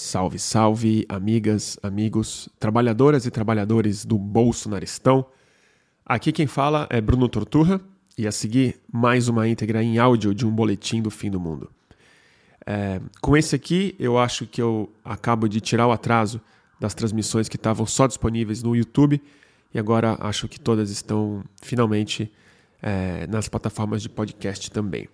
Salve, salve, amigas, amigos, trabalhadoras e trabalhadores do Bolsonaristão. Aqui quem fala é Bruno Torturra e a seguir mais uma íntegra em áudio de um boletim do fim do mundo. É, com esse aqui, eu acho que eu acabo de tirar o atraso das transmissões que estavam só disponíveis no YouTube e agora acho que todas estão finalmente é, nas plataformas de podcast também.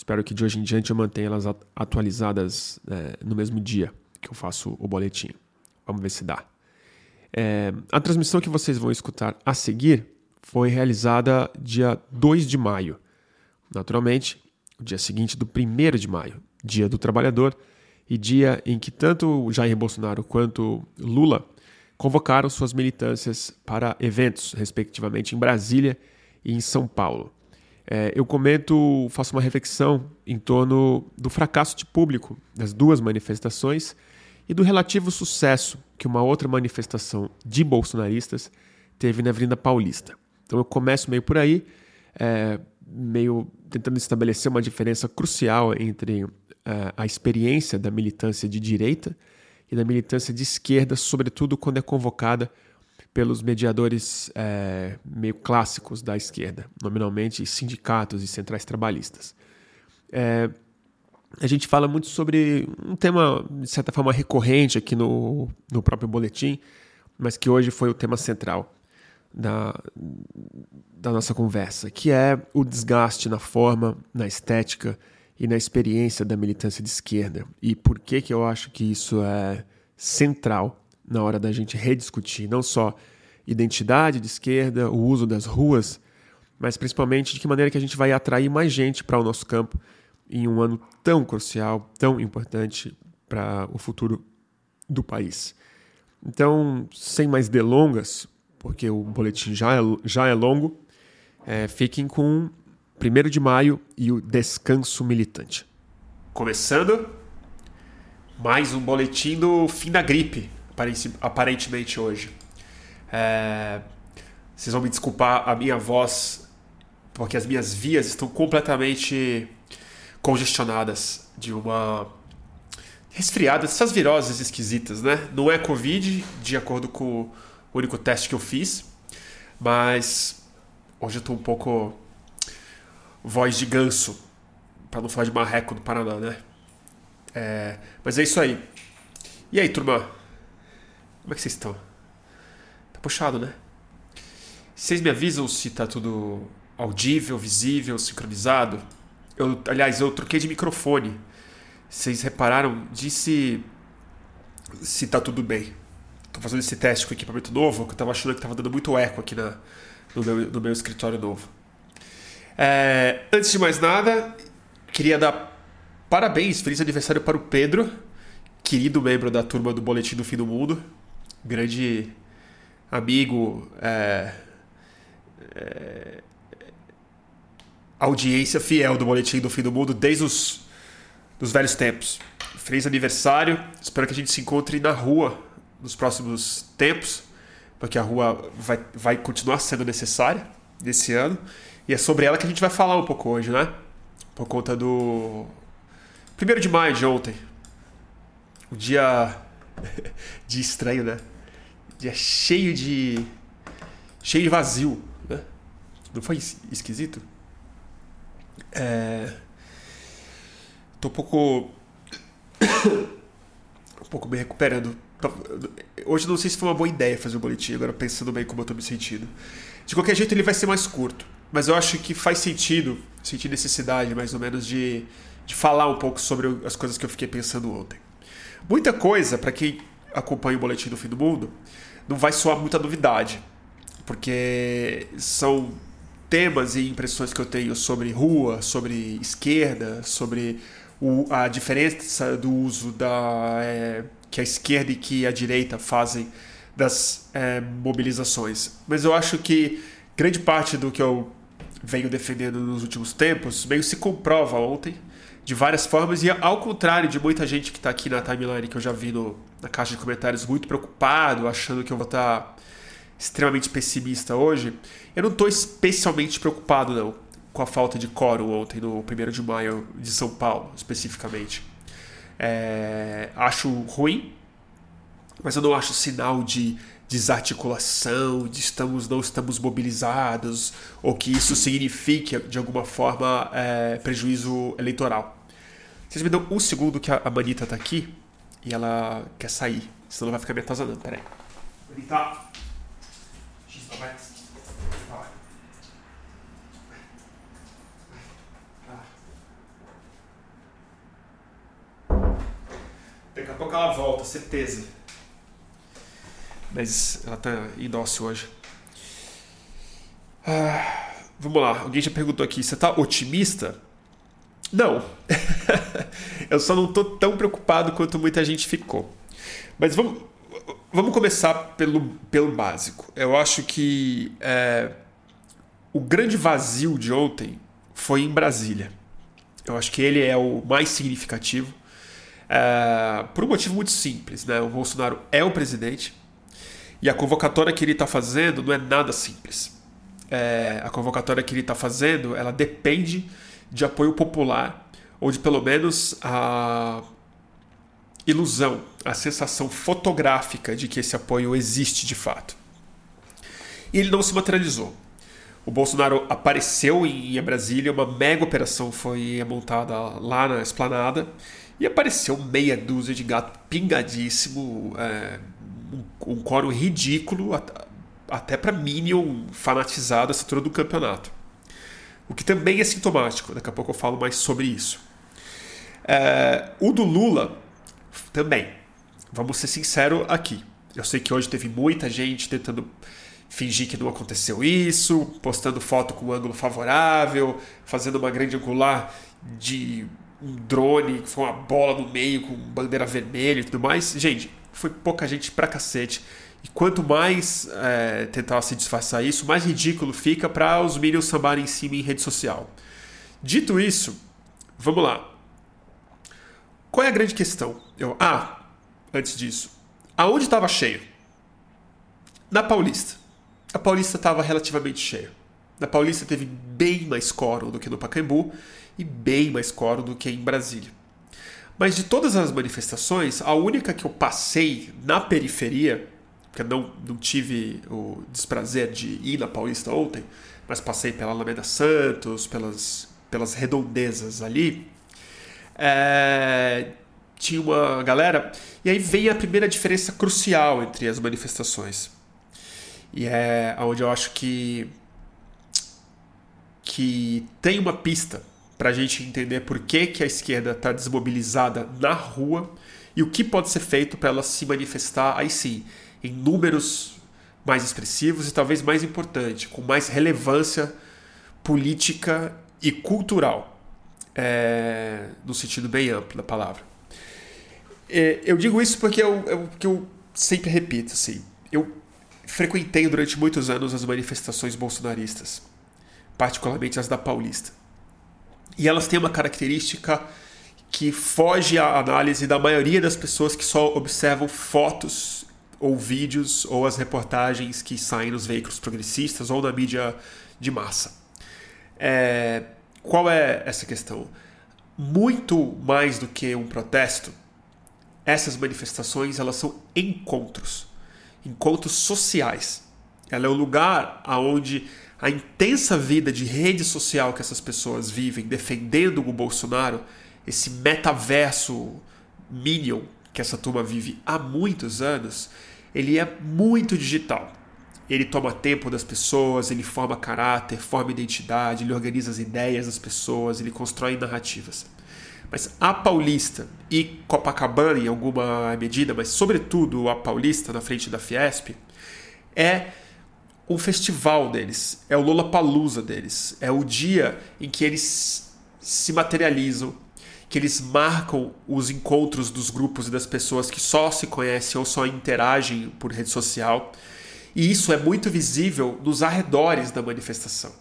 Espero que de hoje em diante eu mantenha elas atualizadas é, no mesmo dia que eu faço o boletim. Vamos ver se dá. É, a transmissão que vocês vão escutar a seguir foi realizada dia 2 de maio. Naturalmente, o dia seguinte do 1 de maio, dia do trabalhador, e dia em que tanto Jair Bolsonaro quanto Lula convocaram suas militâncias para eventos, respectivamente, em Brasília e em São Paulo. É, eu comento, faço uma reflexão em torno do fracasso de público das duas manifestações e do relativo sucesso que uma outra manifestação de bolsonaristas teve na Avenida Paulista. Então eu começo meio por aí, é, meio tentando estabelecer uma diferença crucial entre é, a experiência da militância de direita e da militância de esquerda, sobretudo quando é convocada pelos mediadores é, meio clássicos da esquerda, nominalmente sindicatos e centrais trabalhistas. É, a gente fala muito sobre um tema, de certa forma, recorrente aqui no, no próprio boletim, mas que hoje foi o tema central da, da nossa conversa, que é o desgaste na forma, na estética e na experiência da militância de esquerda. E por que, que eu acho que isso é central na hora da gente rediscutir não só identidade de esquerda, o uso das ruas, mas principalmente de que maneira que a gente vai atrair mais gente para o nosso campo em um ano tão crucial, tão importante para o futuro do país. Então, sem mais delongas, porque o boletim já é, já é longo, é, fiquem com 1 de maio e o Descanso Militante. Começando, mais um boletim do fim da gripe, aparentemente hoje. É, vocês vão me desculpar a minha voz, porque as minhas vias estão completamente congestionadas de uma resfriada, essas viroses esquisitas, né? Não é Covid, de acordo com o único teste que eu fiz, mas hoje eu tô um pouco voz de ganso, para não falar de marreco do Paraná, né? É, mas é isso aí. E aí, turma? Como é que vocês estão? Tá puxado, né? Vocês me avisam se tá tudo audível, visível, sincronizado? Eu, aliás, eu troquei de microfone. Vocês repararam? Disse se tá tudo bem. Tô fazendo esse teste com equipamento novo, que eu tava achando que tava dando muito eco aqui na, no, meu, no meu escritório novo. É, antes de mais nada, queria dar parabéns, feliz aniversário para o Pedro, querido membro da turma do Boletim do Fim do Mundo, grande amigo, é, é, audiência fiel do Boletim do Fim do Mundo desde os dos velhos tempos. Feliz aniversário, espero que a gente se encontre na rua nos próximos tempos, porque a rua vai, vai continuar sendo necessária nesse ano. E é sobre ela que a gente vai falar um pouco hoje, né? Por conta do. 1 de maio de ontem. O dia. dia estranho, né? Dia cheio de. cheio de vazio, né? Não foi esquisito? É. Tô um pouco. um pouco me recuperando. Hoje não sei se foi uma boa ideia fazer o boletim, agora pensando bem como eu tô me sentindo. De qualquer jeito, ele vai ser mais curto mas eu acho que faz sentido, senti necessidade mais ou menos de, de falar um pouco sobre as coisas que eu fiquei pensando ontem. Muita coisa, para quem acompanha o Boletim do Fim do Mundo, não vai soar muita novidade, porque são temas e impressões que eu tenho sobre rua, sobre esquerda, sobre o, a diferença do uso da, é, que a esquerda e que a direita fazem das é, mobilizações. Mas eu acho que grande parte do que eu venho defendendo nos últimos tempos meio se comprova ontem de várias formas e ao contrário de muita gente que está aqui na timeline que eu já vi no, na caixa de comentários muito preocupado, achando que eu vou estar tá extremamente pessimista hoje, eu não estou especialmente preocupado não com a falta de quórum ontem no 1 de maio de São Paulo, especificamente. É, acho ruim, mas eu não acho sinal de desarticulação, de estamos não estamos mobilizados, ou que isso signifique de alguma forma é, prejuízo eleitoral. Vocês me dão um segundo que a Manita tá aqui e ela quer sair, senão ela vai ficar me atazanando. Pera aí. Manita! Daqui a pouco ela volta, certeza. Mas ela tá indócil hoje. Ah, vamos lá, alguém já perguntou aqui: você tá otimista? Não. eu só não tô tão preocupado quanto muita gente ficou. Mas vamos, vamos começar pelo, pelo básico. Eu acho que é, o grande vazio de ontem foi em Brasília. Eu acho que ele é o mais significativo. É, por um motivo muito simples. Né? O Bolsonaro é o presidente. E a convocatória que ele está fazendo não é nada simples. É, a convocatória que ele está fazendo, ela depende de apoio popular, ou de pelo menos a ilusão, a sensação fotográfica de que esse apoio existe de fato. E ele não se materializou. O Bolsonaro apareceu em Brasília, uma mega operação foi montada lá na esplanada, e apareceu meia dúzia de gato pingadíssimo, é, um, um quórum ridículo, até para Minion fanatizado essa altura do campeonato. O que também é sintomático, daqui a pouco eu falo mais sobre isso. É, o do Lula também. Vamos ser sinceros aqui. Eu sei que hoje teve muita gente tentando fingir que não aconteceu isso, postando foto com um ângulo favorável, fazendo uma grande angular de um drone com uma bola no meio, com bandeira vermelha e tudo mais. Gente, foi pouca gente pra cacete. E quanto mais é, tentar se disfarçar isso, mais ridículo fica para os Minions sambarem em cima em rede social. Dito isso, vamos lá. Qual é a grande questão? Eu, ah, antes disso, aonde estava cheio? Na Paulista. A Paulista estava relativamente cheia. Na Paulista teve bem mais coro do que no Pacaembu e bem mais coro do que em Brasília. Mas de todas as manifestações, a única que eu passei na periferia, porque não, não tive o desprazer de ir na Paulista ontem, mas passei pela Alameda Santos, pelas, pelas redondezas ali, é, tinha uma galera. E aí vem a primeira diferença crucial entre as manifestações. E é onde eu acho que que tem uma pista para a gente entender por que, que a esquerda está desmobilizada na rua e o que pode ser feito para ela se manifestar aí sim, em números mais expressivos e talvez mais importante, com mais relevância política e cultural, é, no sentido bem amplo da palavra. É, eu digo isso porque eu, eu, porque eu sempre repito, assim, eu frequentei durante muitos anos as manifestações bolsonaristas, particularmente as da Paulista. E elas têm uma característica que foge à análise da maioria das pessoas que só observam fotos ou vídeos ou as reportagens que saem nos veículos progressistas ou na mídia de massa. É, qual é essa questão? Muito mais do que um protesto, essas manifestações elas são encontros, encontros sociais. Ela é o lugar aonde a intensa vida de rede social que essas pessoas vivem defendendo o Bolsonaro, esse metaverso minion que essa turma vive há muitos anos, ele é muito digital. Ele toma tempo das pessoas, ele forma caráter, forma identidade, ele organiza as ideias das pessoas, ele constrói narrativas. Mas a Paulista e Copacabana, em alguma medida, mas sobretudo a Paulista, na frente da Fiesp, é o festival deles, é o Lollapalooza deles, é o dia em que eles se materializam, que eles marcam os encontros dos grupos e das pessoas que só se conhecem ou só interagem por rede social. E isso é muito visível nos arredores da manifestação.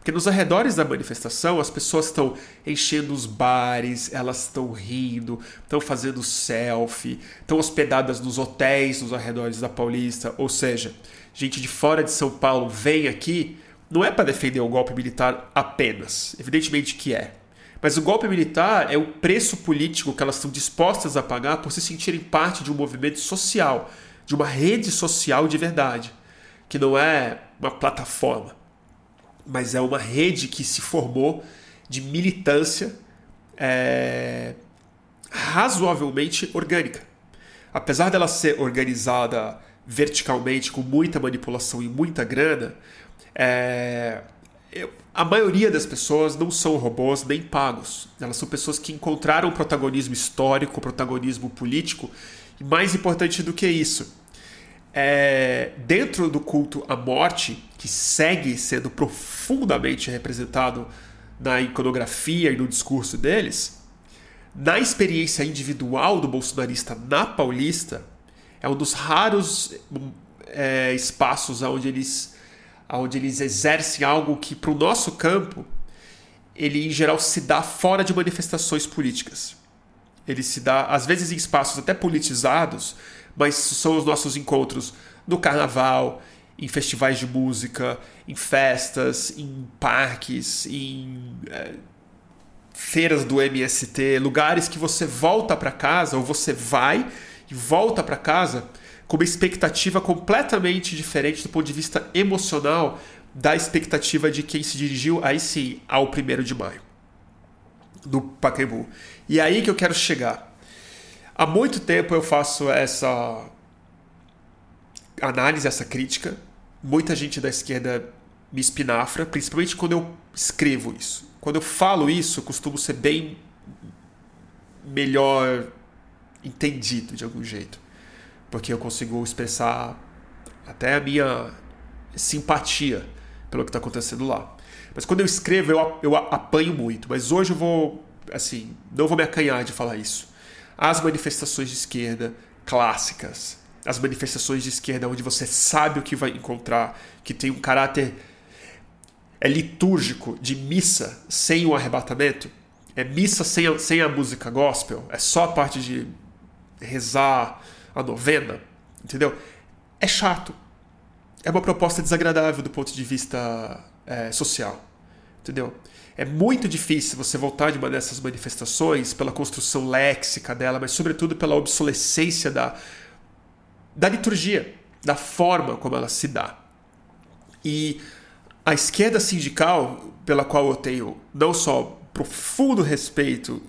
Porque nos arredores da manifestação as pessoas estão enchendo os bares, elas estão rindo, estão fazendo selfie, estão hospedadas nos hotéis nos arredores da Paulista, ou seja, gente de fora de São Paulo vem aqui, não é para defender o golpe militar apenas, evidentemente que é, Mas o golpe militar é o preço político que elas estão dispostas a pagar por se sentirem parte de um movimento social, de uma rede social de verdade, que não é uma plataforma, mas é uma rede que se formou de militância é, razoavelmente orgânica. Apesar dela ser organizada verticalmente, com muita manipulação e muita grana, é, eu, a maioria das pessoas não são robôs nem pagos. Elas são pessoas que encontraram protagonismo histórico, protagonismo político, e mais importante do que isso, é, dentro do culto à morte, que segue sendo profundamente representado na iconografia e no discurso deles, na experiência individual do bolsonarista na Paulista, é um dos raros é, espaços onde eles onde eles exercem algo que, para o nosso campo, ele em geral se dá fora de manifestações políticas. Ele se dá, às vezes, em espaços até politizados, mas são os nossos encontros no carnaval, em festivais de música, em festas, em parques, em é, feiras do MST, lugares que você volta para casa ou você vai e volta para casa com uma expectativa completamente diferente do ponto de vista emocional da expectativa de quem se dirigiu aí sim ao primeiro de maio do Pacaembu. E é aí que eu quero chegar. Há muito tempo eu faço essa análise, essa crítica. Muita gente da esquerda me espinafra, principalmente quando eu escrevo isso. Quando eu falo isso, eu costumo ser bem melhor entendido de algum jeito porque eu consigo expressar até a minha simpatia pelo que está acontecendo lá. Mas quando eu escrevo, eu, apanho muito. Mas hoje eu vou, assim, não vou me acanhar de falar isso. As manifestações de esquerda clássicas, as manifestações de esquerda onde você sabe o que vai encontrar, que tem um caráter é litúrgico de missa sem o arrebatamento, é missa sem a, sem a música gospel, é só a parte de rezar, a novena, entendeu? É chato. É uma proposta desagradável do ponto de vista é, social, entendeu? É muito difícil você voltar de uma dessas manifestações pela construção léxica dela, mas sobretudo pela obsolescência da, da liturgia, da forma como ela se dá. E a esquerda sindical, pela qual eu tenho não só profundo respeito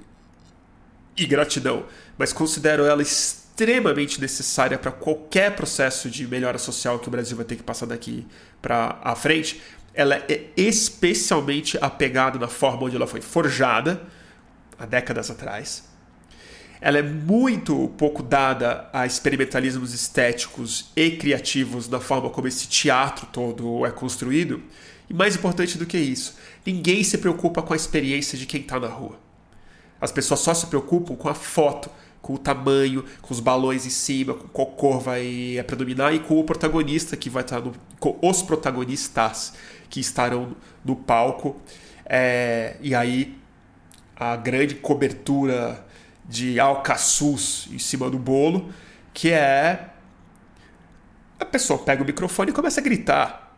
e gratidão, mas considero ela extremamente necessária para qualquer processo de melhora social que o Brasil vai ter que passar daqui para a frente, ela é especialmente apegada na forma onde ela foi forjada há décadas atrás. Ela é muito pouco dada a experimentalismos estéticos e criativos na forma como esse teatro todo é construído. E mais importante do que isso, ninguém se preocupa com a experiência de quem está na rua. As pessoas só se preocupam com a foto, com o tamanho, com os balões em cima, com qual cor vai predominar e com o protagonista que vai estar no, com os protagonistas que estarão no palco. É, e aí a grande cobertura de alcaçuz em cima do bolo, que é a pessoa pega o microfone e começa a gritar.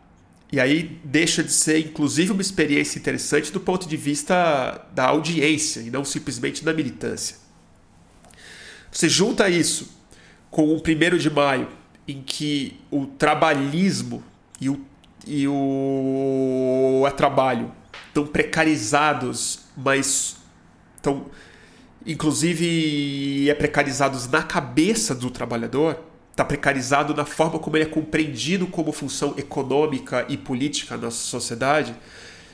E aí deixa de ser, inclusive, uma experiência interessante do ponto de vista da audiência e não simplesmente da militância. Você junta isso com o primeiro de maio, em que o trabalhismo e o, e o, o trabalho estão precarizados, mas estão inclusive é precarizados na cabeça do trabalhador, está precarizado na forma como ele é compreendido como função econômica e política na sociedade.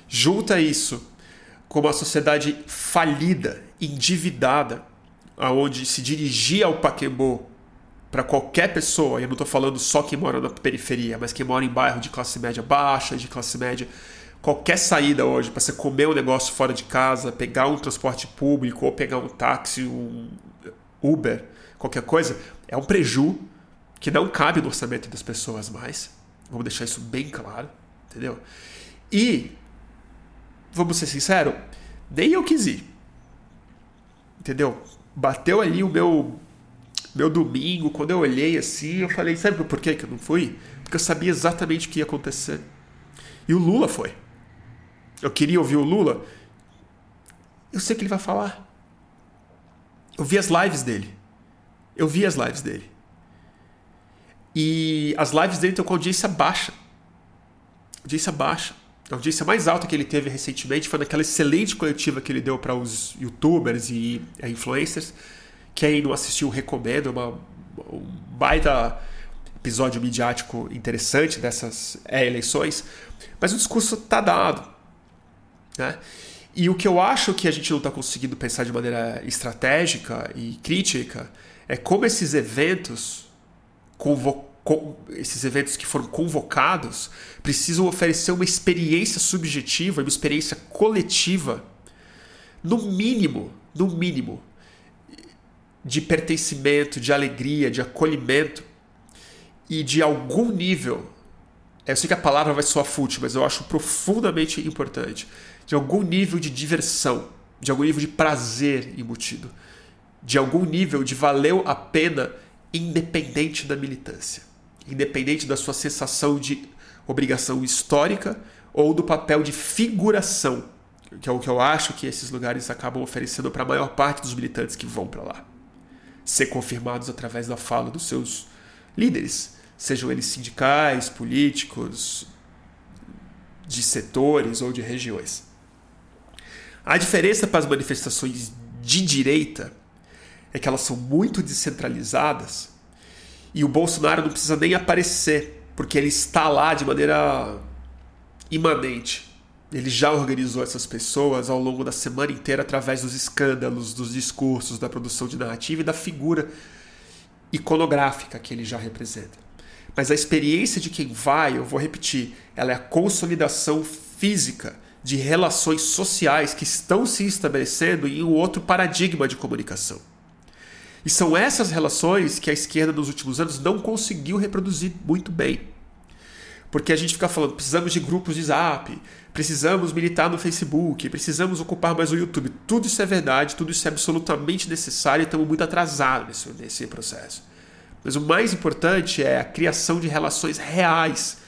Junta isso com uma sociedade falida, endividada, aonde se dirigir ao Paquembu para qualquer pessoa, eu não estou falando só quem mora na periferia, mas quem mora em bairro de classe média baixa, de classe média, qualquer saída hoje para você comer um negócio fora de casa, pegar um transporte público ou pegar um táxi, um Uber, qualquer coisa, é um preju que não cabe no orçamento das pessoas mais. Vamos deixar isso bem claro, entendeu? E vamos ser sinceros, nem eu quis ir. Entendeu? bateu ali o meu meu domingo, quando eu olhei assim, eu falei, sabe por que eu não fui? Porque eu sabia exatamente o que ia acontecer. E o Lula foi. Eu queria ouvir o Lula. Eu sei que ele vai falar. Eu vi as lives dele. Eu vi as lives dele. E as lives dele estão com audiência baixa. Audiência baixa. A audiência mais alta que ele teve recentemente foi naquela excelente coletiva que ele deu para os youtubers e influencers. Quem não assistiu, recomendo. É uma, um baita episódio midiático interessante dessas é, eleições. Mas o discurso está dado. Né? E o que eu acho que a gente não está conseguindo pensar de maneira estratégica e crítica é como esses eventos, esses eventos que foram convocados, precisam oferecer uma experiência subjetiva, uma experiência coletiva, no mínimo, no mínimo, de pertencimento, de alegria, de acolhimento e de algum nível. Eu sei que a palavra vai soar fútil, mas eu acho profundamente importante de algum nível de diversão, de algum nível de prazer embutido, de algum nível de valeu a pena independente da militância, independente da sua sensação de obrigação histórica ou do papel de figuração, que é o que eu acho que esses lugares acabam oferecendo para a maior parte dos militantes que vão para lá. Ser confirmados através da fala dos seus líderes, sejam eles sindicais, políticos, de setores ou de regiões. A diferença para as manifestações de direita é que elas são muito descentralizadas e o Bolsonaro não precisa nem aparecer, porque ele está lá de maneira imanente. Ele já organizou essas pessoas ao longo da semana inteira através dos escândalos, dos discursos, da produção de narrativa e da figura iconográfica que ele já representa. Mas a experiência de quem vai, eu vou repetir, ela é a consolidação física de relações sociais que estão se estabelecendo em um outro paradigma de comunicação. E são essas relações que a esquerda nos últimos anos não conseguiu reproduzir muito bem. Porque a gente fica falando, precisamos de grupos de zap, precisamos militar no Facebook, precisamos ocupar mais o YouTube. Tudo isso é verdade, tudo isso é absolutamente necessário e estamos muito atrasados nesse, nesse processo. Mas o mais importante é a criação de relações reais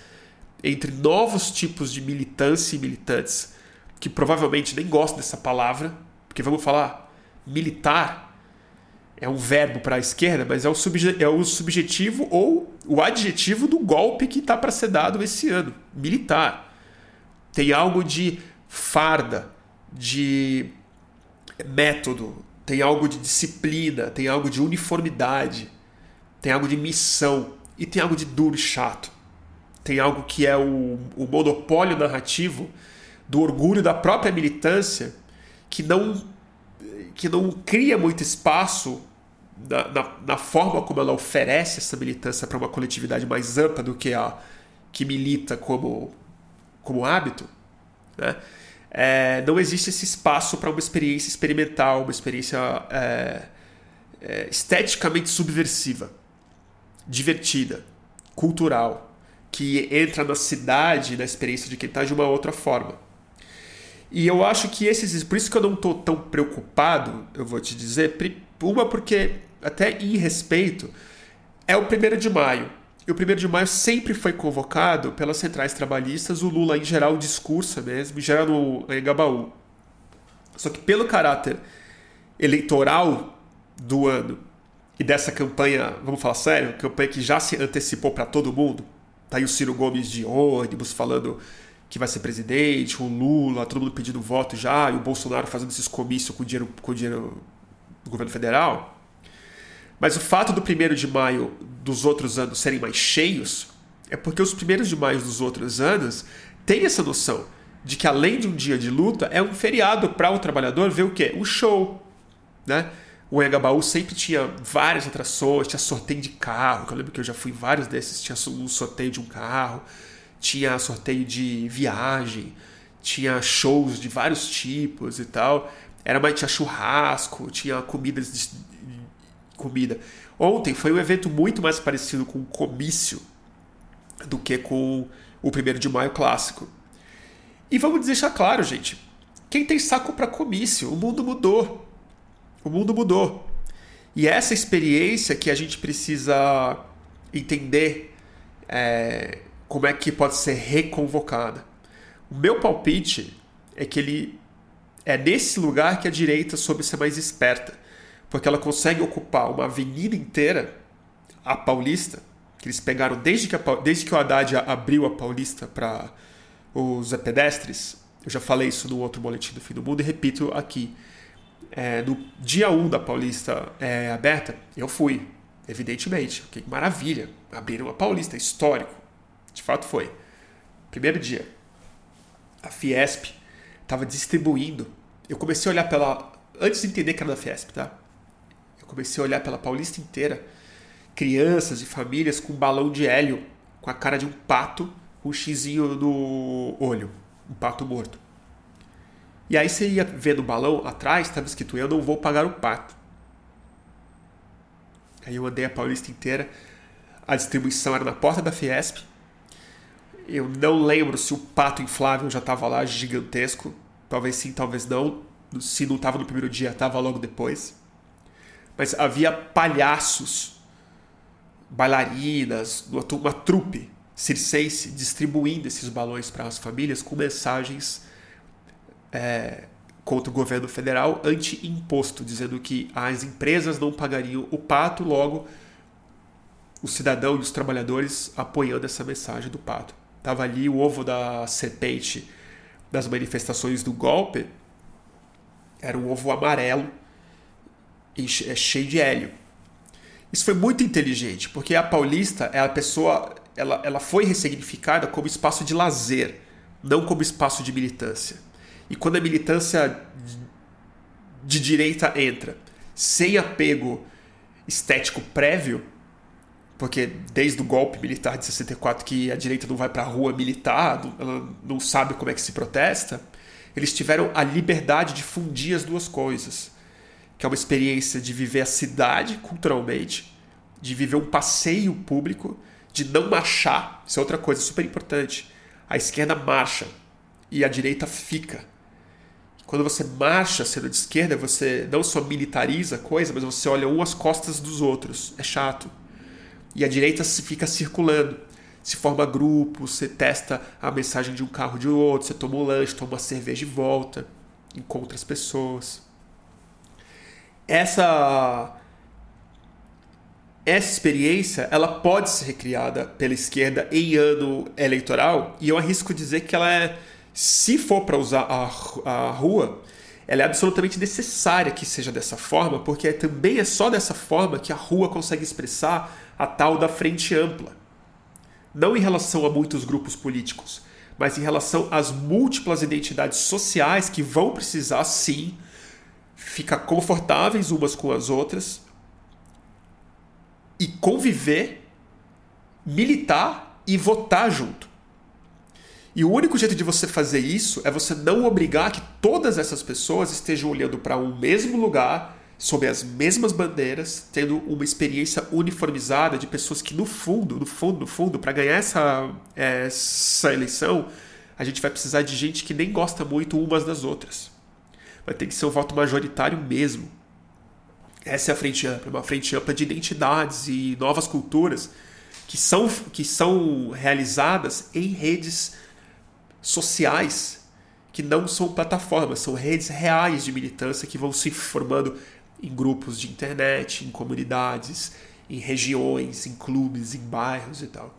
entre novos tipos de militância e militantes, que provavelmente nem gostam dessa palavra, porque vamos falar, militar é um verbo para a esquerda, mas é o, subje é o subjetivo ou o adjetivo do golpe que está para ser dado esse ano militar. Tem algo de farda, de método, tem algo de disciplina, tem algo de uniformidade, tem algo de missão e tem algo de duro e chato tem algo que é o, o monopólio narrativo do orgulho da própria militância que não, que não cria muito espaço na, na, na forma como ela oferece essa militância para uma coletividade mais ampla do que a que milita como, como hábito. Né? É, não existe esse espaço para uma experiência experimental, uma experiência é, é, esteticamente subversiva, divertida, cultural que entra na cidade, na experiência de quem está de uma outra forma. E eu acho que esses. Por isso que eu não estou tão preocupado, eu vou te dizer. Uma, porque, até em respeito, é o primeiro de maio. E o primeiro de maio sempre foi convocado pelas centrais trabalhistas, o Lula, em geral, discursa mesmo, em geral no Engabaú. Só que pelo caráter eleitoral do ano e dessa campanha, vamos falar sério, campanha que já se antecipou para todo mundo, Tá aí o Ciro Gomes de ônibus falando que vai ser presidente, o Lula, todo mundo pedindo voto já, e o Bolsonaro fazendo esses comícios com dinheiro, com dinheiro do governo federal. Mas o fato do primeiro de maio dos outros anos serem mais cheios é porque os primeiros de maio dos outros anos têm essa noção de que além de um dia de luta, é um feriado para o trabalhador ver o quê? Um show, né? O Engabaú sempre tinha várias atrações, tinha sorteio de carro, que eu lembro que eu já fui em vários desses, tinha um sorteio de um carro, tinha sorteio de viagem, tinha shows de vários tipos e tal. Era tinha churrasco, tinha comidas de, comida. Ontem foi um evento muito mais parecido com comício do que com o primeiro de maio clássico. E vamos deixar claro, gente, quem tem saco para comício, o mundo mudou. O mundo mudou. E essa experiência que a gente precisa entender é, como é que pode ser reconvocada. O meu palpite é que ele É nesse lugar que a direita soube ser mais esperta, porque ela consegue ocupar uma avenida inteira, a Paulista, que eles pegaram desde que, a, desde que o Haddad abriu a Paulista para os pedestres. Eu já falei isso no outro boletim do fim do mundo e repito aqui. É, no dia 1 da Paulista é, aberta, eu fui, evidentemente. Que maravilha, abriram a Paulista, histórico. De fato foi. Primeiro dia, a Fiesp estava distribuindo. Eu comecei a olhar pela. Antes de entender que era da Fiesp, tá? Eu comecei a olhar pela Paulista inteira. Crianças e famílias com um balão de hélio, com a cara de um pato, um xizinho no olho. Um pato morto. E aí você ia ver no balão atrás, estava escrito: Eu não vou pagar o pato. Aí eu andei a Paulista inteira. A distribuição era na porta da Fiesp. Eu não lembro se o pato inflável já estava lá gigantesco. Talvez sim, talvez não. Se não estava no primeiro dia, estava logo depois. Mas havia palhaços, bailarinas, uma, uma trupe circense distribuindo esses balões para as famílias com mensagens é, contra o governo federal anti-imposto, dizendo que as empresas não pagariam o pato, logo o cidadão e os trabalhadores apoiando essa mensagem do pato. Tava ali o ovo da serpente das manifestações do golpe era um ovo amarelo e é cheio de hélio. Isso foi muito inteligente, porque a Paulista é a pessoa, ela, ela foi ressignificada como espaço de lazer, não como espaço de militância. E quando a militância de direita entra sem apego estético prévio, porque desde o golpe militar de 64 que a direita não vai para a rua militar, ela não sabe como é que se protesta, eles tiveram a liberdade de fundir as duas coisas, que é uma experiência de viver a cidade culturalmente, de viver um passeio público, de não marchar, isso é outra coisa super importante. A esquerda marcha e a direita fica. Quando você marcha sendo de esquerda, você não só militariza a coisa, mas você olha um às costas dos outros. É chato e a direita fica circulando. Se forma grupo, você testa a mensagem de um carro de outro, você toma um lanche, toma uma cerveja e volta, encontra as pessoas. Essa essa experiência ela pode ser recriada pela esquerda em ano eleitoral e eu arrisco dizer que ela é, se for para usar a, a rua, ela é absolutamente necessária que seja dessa forma, porque também é só dessa forma que a rua consegue expressar a tal da frente ampla. Não em relação a muitos grupos políticos, mas em relação às múltiplas identidades sociais que vão precisar, sim, ficar confortáveis umas com as outras e conviver, militar e votar junto. E o único jeito de você fazer isso é você não obrigar que todas essas pessoas estejam olhando para um mesmo lugar sob as mesmas bandeiras, tendo uma experiência uniformizada de pessoas que, no fundo, no fundo, no fundo, para ganhar essa, essa eleição, a gente vai precisar de gente que nem gosta muito umas das outras. Vai ter que ser um voto majoritário mesmo. Essa é a frente ampla, uma frente ampla de identidades e novas culturas que são, que são realizadas em redes sociais que não são plataformas, são redes reais de militância que vão se formando em grupos de internet, em comunidades, em regiões, em clubes, em bairros e tal.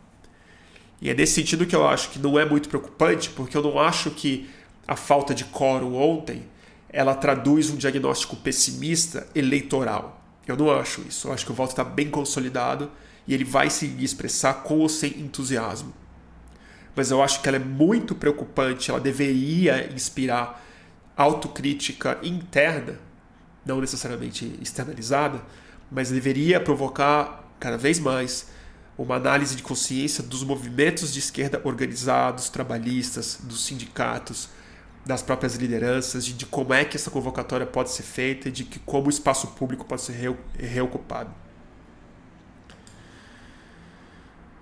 E é nesse sentido que eu acho que não é muito preocupante, porque eu não acho que a falta de quórum ontem ela traduz um diagnóstico pessimista eleitoral. Eu não acho isso. Eu acho que o voto está bem consolidado e ele vai se expressar com ou sem entusiasmo. Mas eu acho que ela é muito preocupante, ela deveria inspirar autocrítica interna não necessariamente externalizada, mas deveria provocar cada vez mais uma análise de consciência dos movimentos de esquerda organizados, trabalhistas, dos sindicatos, das próprias lideranças, de, de como é que essa convocatória pode ser feita e de que como o espaço público pode ser re, reocupado.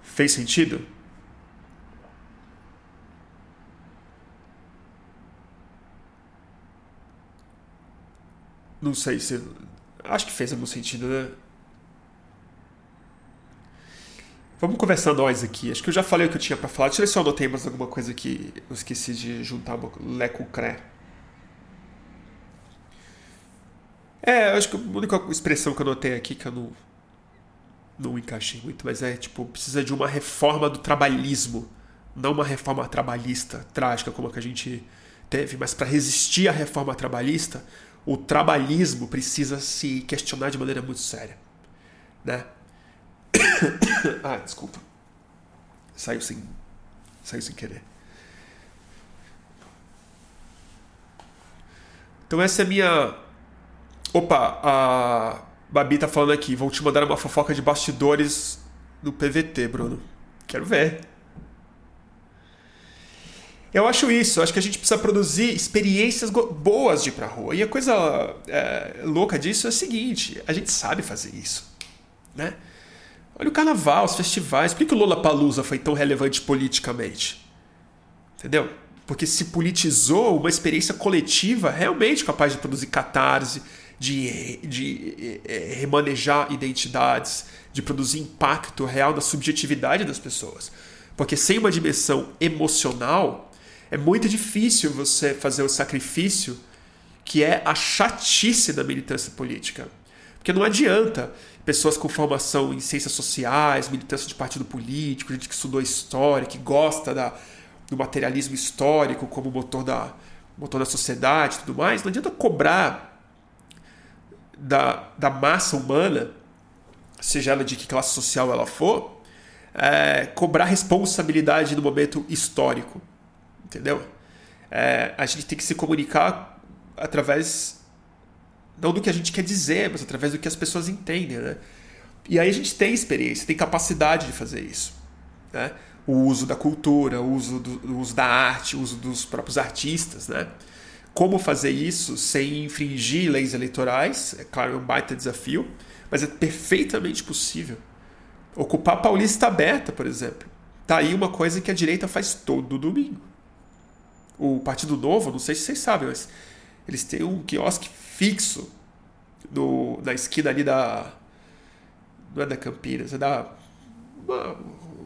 Fez sentido? Não sei se. Acho que fez algum sentido, né? Vamos conversar nós aqui. Acho que eu já falei o que eu tinha para falar. Deixa eu ver se eu anotei mais alguma coisa que eu esqueci de juntar Lé com Cré. É, eu acho que a única expressão que eu notei aqui que eu não, não encaixei muito, mas é tipo, precisa de uma reforma do trabalhismo. Não uma reforma trabalhista trágica como a que a gente teve, mas para resistir à reforma trabalhista, o trabalhismo precisa se questionar de maneira muito séria. Né? ah, desculpa. Saiu sem, saiu sem querer. Então essa é a minha. Opa, a Babi tá falando aqui. Vou te mandar uma fofoca de bastidores no PVT, Bruno. Quero ver. Eu acho isso, eu acho que a gente precisa produzir experiências boas de ir pra rua. E a coisa é, louca disso é o seguinte: a gente sabe fazer isso. Né? Olha o carnaval, os festivais. Por que, que o Lola Palusa foi tão relevante politicamente? Entendeu? Porque se politizou uma experiência coletiva realmente capaz de produzir catarse, de, de é, remanejar identidades, de produzir impacto real na subjetividade das pessoas. Porque sem uma dimensão emocional, é muito difícil você fazer o sacrifício que é a chatice da militância política. Porque não adianta pessoas com formação em ciências sociais, militância de partido político, gente que estudou história, que gosta da, do materialismo histórico como motor da, motor da sociedade e tudo mais, não adianta cobrar da, da massa humana, seja ela de que classe social ela for, é, cobrar responsabilidade no momento histórico entendeu? É, a gente tem que se comunicar através não do que a gente quer dizer, mas através do que as pessoas entendem, né? E aí a gente tem experiência, tem capacidade de fazer isso, né? O uso da cultura, o uso, do, o uso da arte, o uso dos próprios artistas, né? Como fazer isso sem infringir leis eleitorais, é claro, é um baita desafio, mas é perfeitamente possível. Ocupar Paulista aberta, por exemplo. Tá aí uma coisa que a direita faz todo domingo o Partido Novo, não sei se vocês sabem, mas eles têm um quiosque fixo no, na esquina ali da. Não é da Campinas, é da. Uma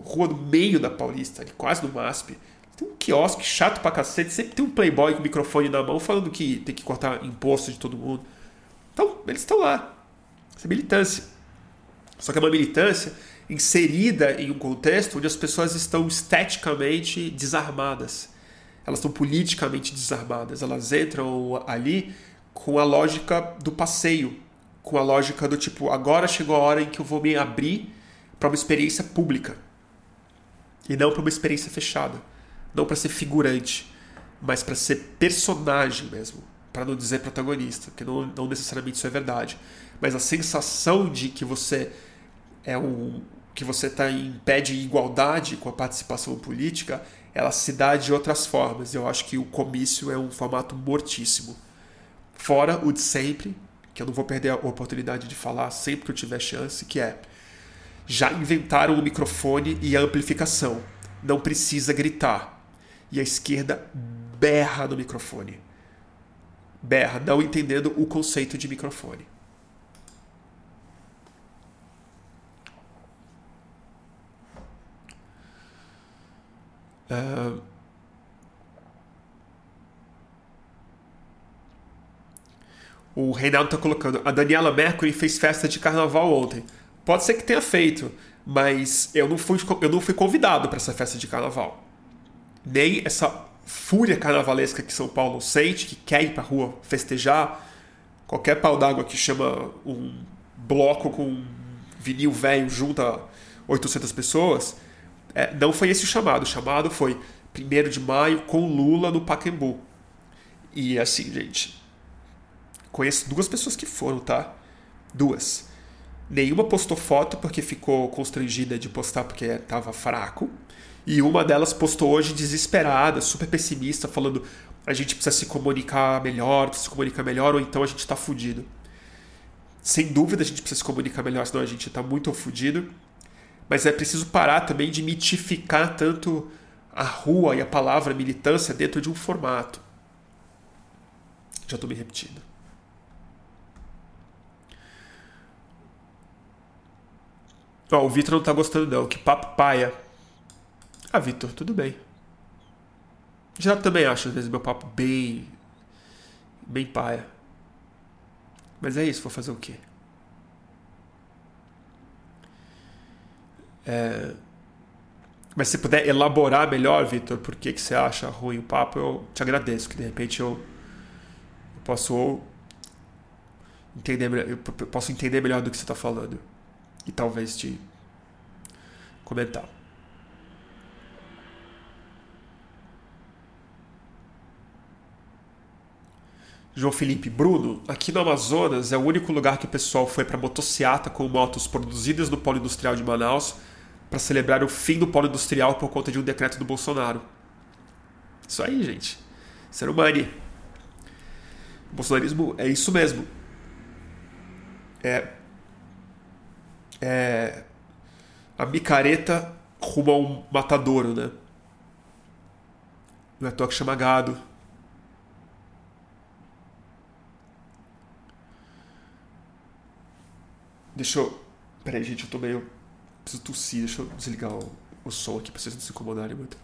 rua no meio da Paulista, ali, quase no MASP. Tem um quiosque chato pra cacete, sempre tem um playboy com microfone na mão falando que tem que cortar imposto de todo mundo. Então, eles estão lá. Essa é militância. Só que é uma militância inserida em um contexto onde as pessoas estão esteticamente desarmadas elas estão politicamente desarmadas, elas entram ali com a lógica do passeio, com a lógica do tipo, agora chegou a hora em que eu vou me abrir para uma experiência pública. E não para uma experiência fechada, não para ser figurante, mas para ser personagem mesmo, para não dizer protagonista, porque não, não necessariamente isso é verdade, mas a sensação de que você é um que você está em pé de igualdade com a participação política ela se dá de outras formas. Eu acho que o comício é um formato mortíssimo. Fora o de sempre, que eu não vou perder a oportunidade de falar sempre que eu tiver chance, que é já inventaram o microfone e a amplificação. Não precisa gritar. E a esquerda berra no microfone. Berra, não entendendo o conceito de microfone. Uh, o Reinaldo está colocando. A Daniela Mercury fez festa de carnaval ontem. Pode ser que tenha feito, mas eu não fui, eu não fui convidado para essa festa de carnaval. Nem essa fúria carnavalesca que São Paulo sente, que quer ir para rua festejar. Qualquer pau d'água que chama um bloco com vinil velho junta 800 pessoas é, não foi esse o chamado. O chamado foi 1 de maio com Lula no Pacaembu. E assim, gente. Conheço duas pessoas que foram, tá? Duas. Nenhuma postou foto porque ficou constrangida de postar porque estava fraco. E uma delas postou hoje desesperada, super pessimista, falando a gente precisa se comunicar melhor, precisa se comunicar melhor, ou então a gente está fudido. Sem dúvida a gente precisa se comunicar melhor, senão a gente está muito fudido. Mas é preciso parar também de mitificar tanto a rua e a palavra militância dentro de um formato. Já estou me repetindo. oh, o Vitor não está gostando não. Que papo paia. Ah, Vitor, tudo bem. Já também acho, às vezes, meu papo bem... Bem paia. Mas é isso, vou fazer o quê? É... Mas se puder elaborar melhor, Vitor, por que, que você acha ruim o papo, eu te agradeço, que de repente eu, eu posso entender eu posso entender melhor do que você está falando e talvez te comentar. João Felipe, Bruno, aqui no Amazonas é o único lugar que o pessoal foi para motociata com motos produzidas no polo industrial de Manaus para celebrar o fim do polo industrial por conta de um decreto do Bolsonaro. Isso aí, gente. Ser humano. O bolsonarismo é isso mesmo. É. É. A micareta rumo ao matadouro, né? Não é toque chama gado. Deixa eu. Peraí, gente, eu tô meio. Preciso tossir, deixa eu desligar o, o som aqui pra vocês não se incomodarem muito.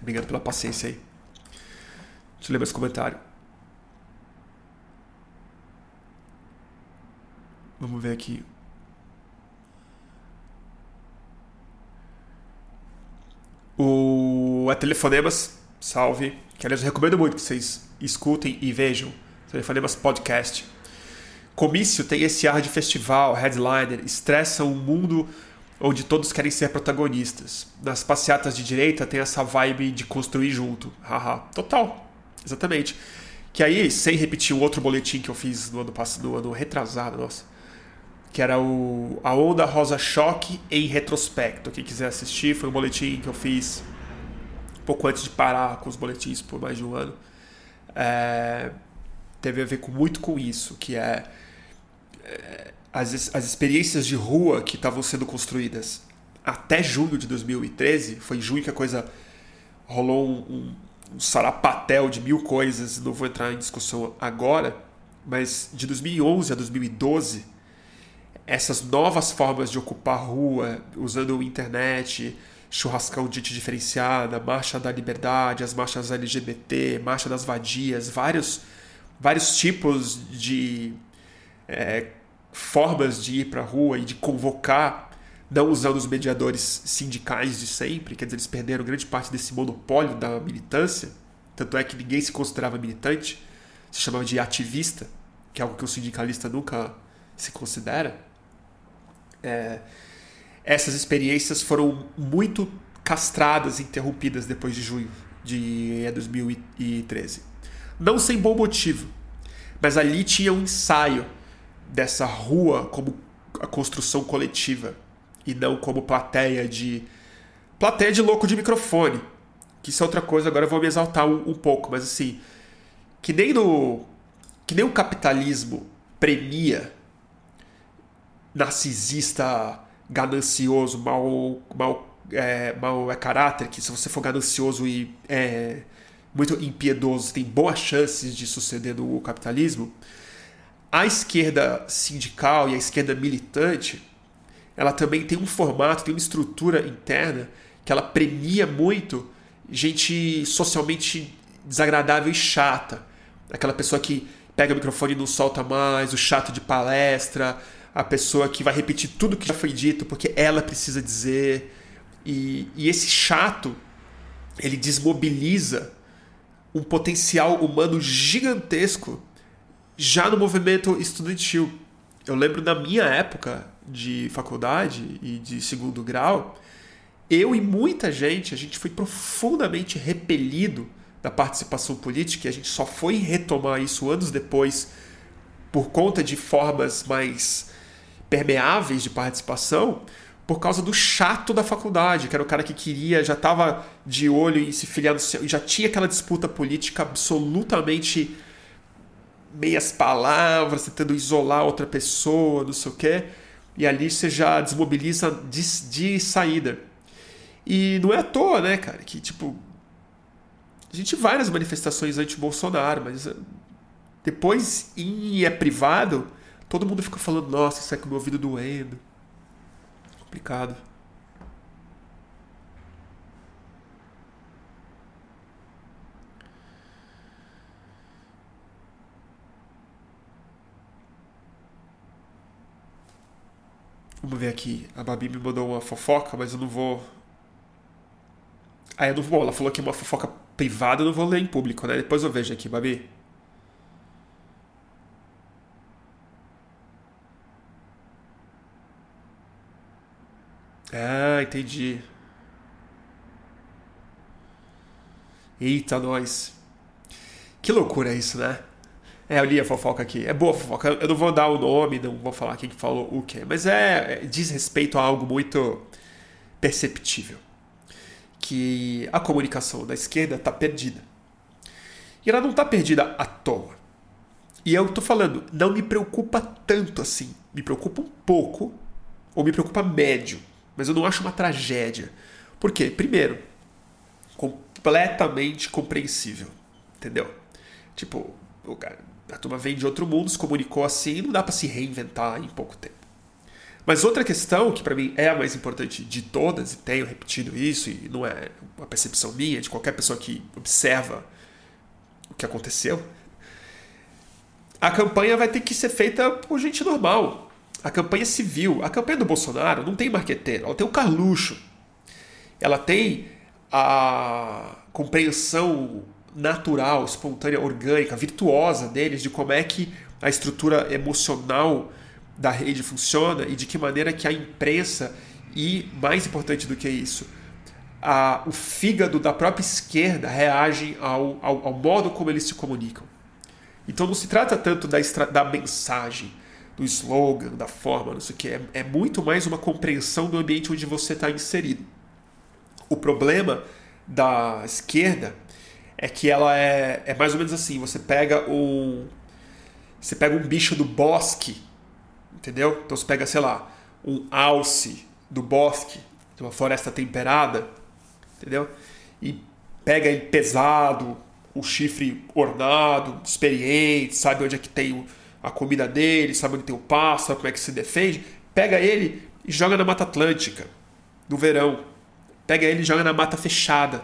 Obrigado pela paciência aí. Deixa eu ler meus comentários. Vamos ver aqui. O a Telefonemas, salve. Que aliás eu recomendo muito que vocês escutem e vejam. Telefonemas Podcast. Comício tem esse ar de festival, headliner, estressa um mundo onde todos querem ser protagonistas. Nas passeatas de direita tem essa vibe de construir junto. Haha, total. Exatamente. Que aí, sem repetir o outro boletim que eu fiz no ano passado, no ano retrasado, nossa. Que era o A Onda Rosa Choque em retrospecto. Quem quiser assistir, foi um boletim que eu fiz pouco antes de parar com os boletins por mais de um ano. É, teve a ver com, muito com isso, que é, é as, as experiências de rua que estavam sendo construídas até junho de 2013, foi em junho que a coisa rolou um, um, um sarapatel de mil coisas, não vou entrar em discussão agora, mas de 2011 a 2012, essas novas formas de ocupar rua, usando internet, churrascão gente diferenciada, marcha da liberdade, as marchas LGBT, marcha das vadias, vários, vários tipos de é, formas de ir para a rua e de convocar, não usando os mediadores sindicais de sempre, quer dizer, eles perderam grande parte desse monopólio da militância, tanto é que ninguém se considerava militante, se chamava de ativista, que é algo que o sindicalista nunca se considera. É, essas experiências foram muito castradas, interrompidas depois de junho de 2013. Não sem bom motivo, mas ali tinha um ensaio dessa rua como a construção coletiva e não como plateia de plateia de louco de microfone. Que isso é outra coisa, agora eu vou me exaltar um, um pouco, mas assim, que nem no que nem o capitalismo premia narcisista ganancioso, mal, mal, é, mal é caráter, que se você for ganancioso e é, muito impiedoso, tem boas chances de suceder no capitalismo, a esquerda sindical e a esquerda militante, ela também tem um formato, tem uma estrutura interna que ela premia muito gente socialmente desagradável e chata. Aquela pessoa que pega o microfone e não solta mais, o chato de palestra, a pessoa que vai repetir tudo que já foi dito porque ela precisa dizer. E, e esse chato, ele desmobiliza um potencial humano gigantesco já no movimento estudantil. Eu lembro da minha época de faculdade e de segundo grau, eu e muita gente, a gente foi profundamente repelido da participação política e a gente só foi retomar isso anos depois por conta de formas mais permeáveis de participação por causa do chato da faculdade, que era o cara que queria, já estava de olho em se seu, já tinha aquela disputa política absolutamente meias palavras, tentando isolar outra pessoa, não sei o quê, e ali você já desmobiliza de, de saída. E não é à toa, né, cara, que tipo. A gente vai nas manifestações anti-Bolsonaro, mas eh, depois em é privado, Todo mundo fica falando, nossa, isso é com o meu ouvido é doendo. Complicado. Vamos ver aqui. A Babi me mandou uma fofoca, mas eu não vou. Ah, eu não vou. Ela falou que é uma fofoca privada, eu não vou ler em público, né? Depois eu vejo aqui, Babi. Ah, entendi. Eita, nós. Que loucura isso, né? É, eu li a fofoca aqui. É boa fofoca. Eu não vou dar o nome, não vou falar quem falou o quê. Mas é, é diz respeito a algo muito perceptível. Que a comunicação da esquerda está perdida. E ela não está perdida à toa. E eu tô falando, não me preocupa tanto assim. Me preocupa um pouco, ou me preocupa médio. Mas eu não acho uma tragédia. Por quê? Primeiro, completamente compreensível. Entendeu? Tipo, o cara, a turma vem de outro mundo, se comunicou assim, não dá para se reinventar em pouco tempo. Mas outra questão, que para mim é a mais importante de todas, e tenho repetido isso, e não é uma percepção minha, de qualquer pessoa que observa o que aconteceu, a campanha vai ter que ser feita por gente normal. A campanha civil, a campanha do Bolsonaro não tem marqueteiro, ela tem o Carluxo. Ela tem a compreensão natural, espontânea, orgânica, virtuosa deles de como é que a estrutura emocional da rede funciona e de que maneira que a imprensa e, mais importante do que isso, a, o fígado da própria esquerda reagem ao, ao, ao, modo como eles se comunicam. Então não se trata tanto da, da mensagem, do slogan, da forma, não sei o que. É, é muito mais uma compreensão do ambiente onde você está inserido. O problema da esquerda é que ela é, é mais ou menos assim: você pega um. Você pega um bicho do bosque, entendeu? Então você pega, sei lá, um alce do bosque, de uma floresta temperada, entendeu? E pega ele pesado, o chifre ornado, experiente, sabe onde é que tem a comida dele, sabe onde tem o pássaro, como é que se defende. Pega ele e joga na Mata Atlântica, no verão. Pega ele e joga na mata fechada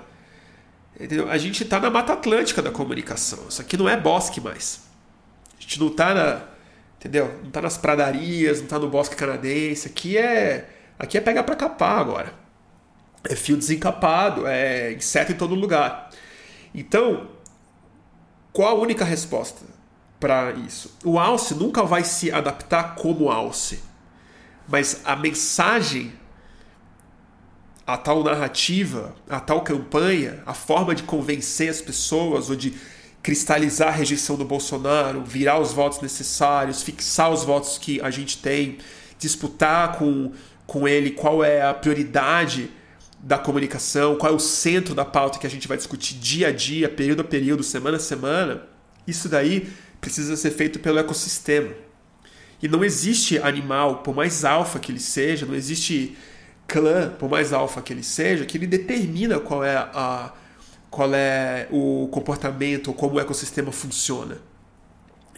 Entendeu? A gente está na Mata Atlântica da comunicação. Isso aqui não é bosque mais. A gente não está na, entendeu? Não está nas pradarias, não está no bosque canadense. Aqui é, aqui é pegar para capar agora. É fio desencapado, é inseto em todo lugar. Então, qual a única resposta para isso? O alce nunca vai se adaptar como alce, mas a mensagem a tal narrativa, a tal campanha, a forma de convencer as pessoas ou de cristalizar a rejeição do Bolsonaro, virar os votos necessários, fixar os votos que a gente tem, disputar com, com ele qual é a prioridade da comunicação, qual é o centro da pauta que a gente vai discutir dia a dia, período a período, semana a semana, isso daí precisa ser feito pelo ecossistema. E não existe animal, por mais alfa que ele seja, não existe clã, por mais alfa que ele seja, que ele determina qual é a qual é o comportamento, como o ecossistema funciona.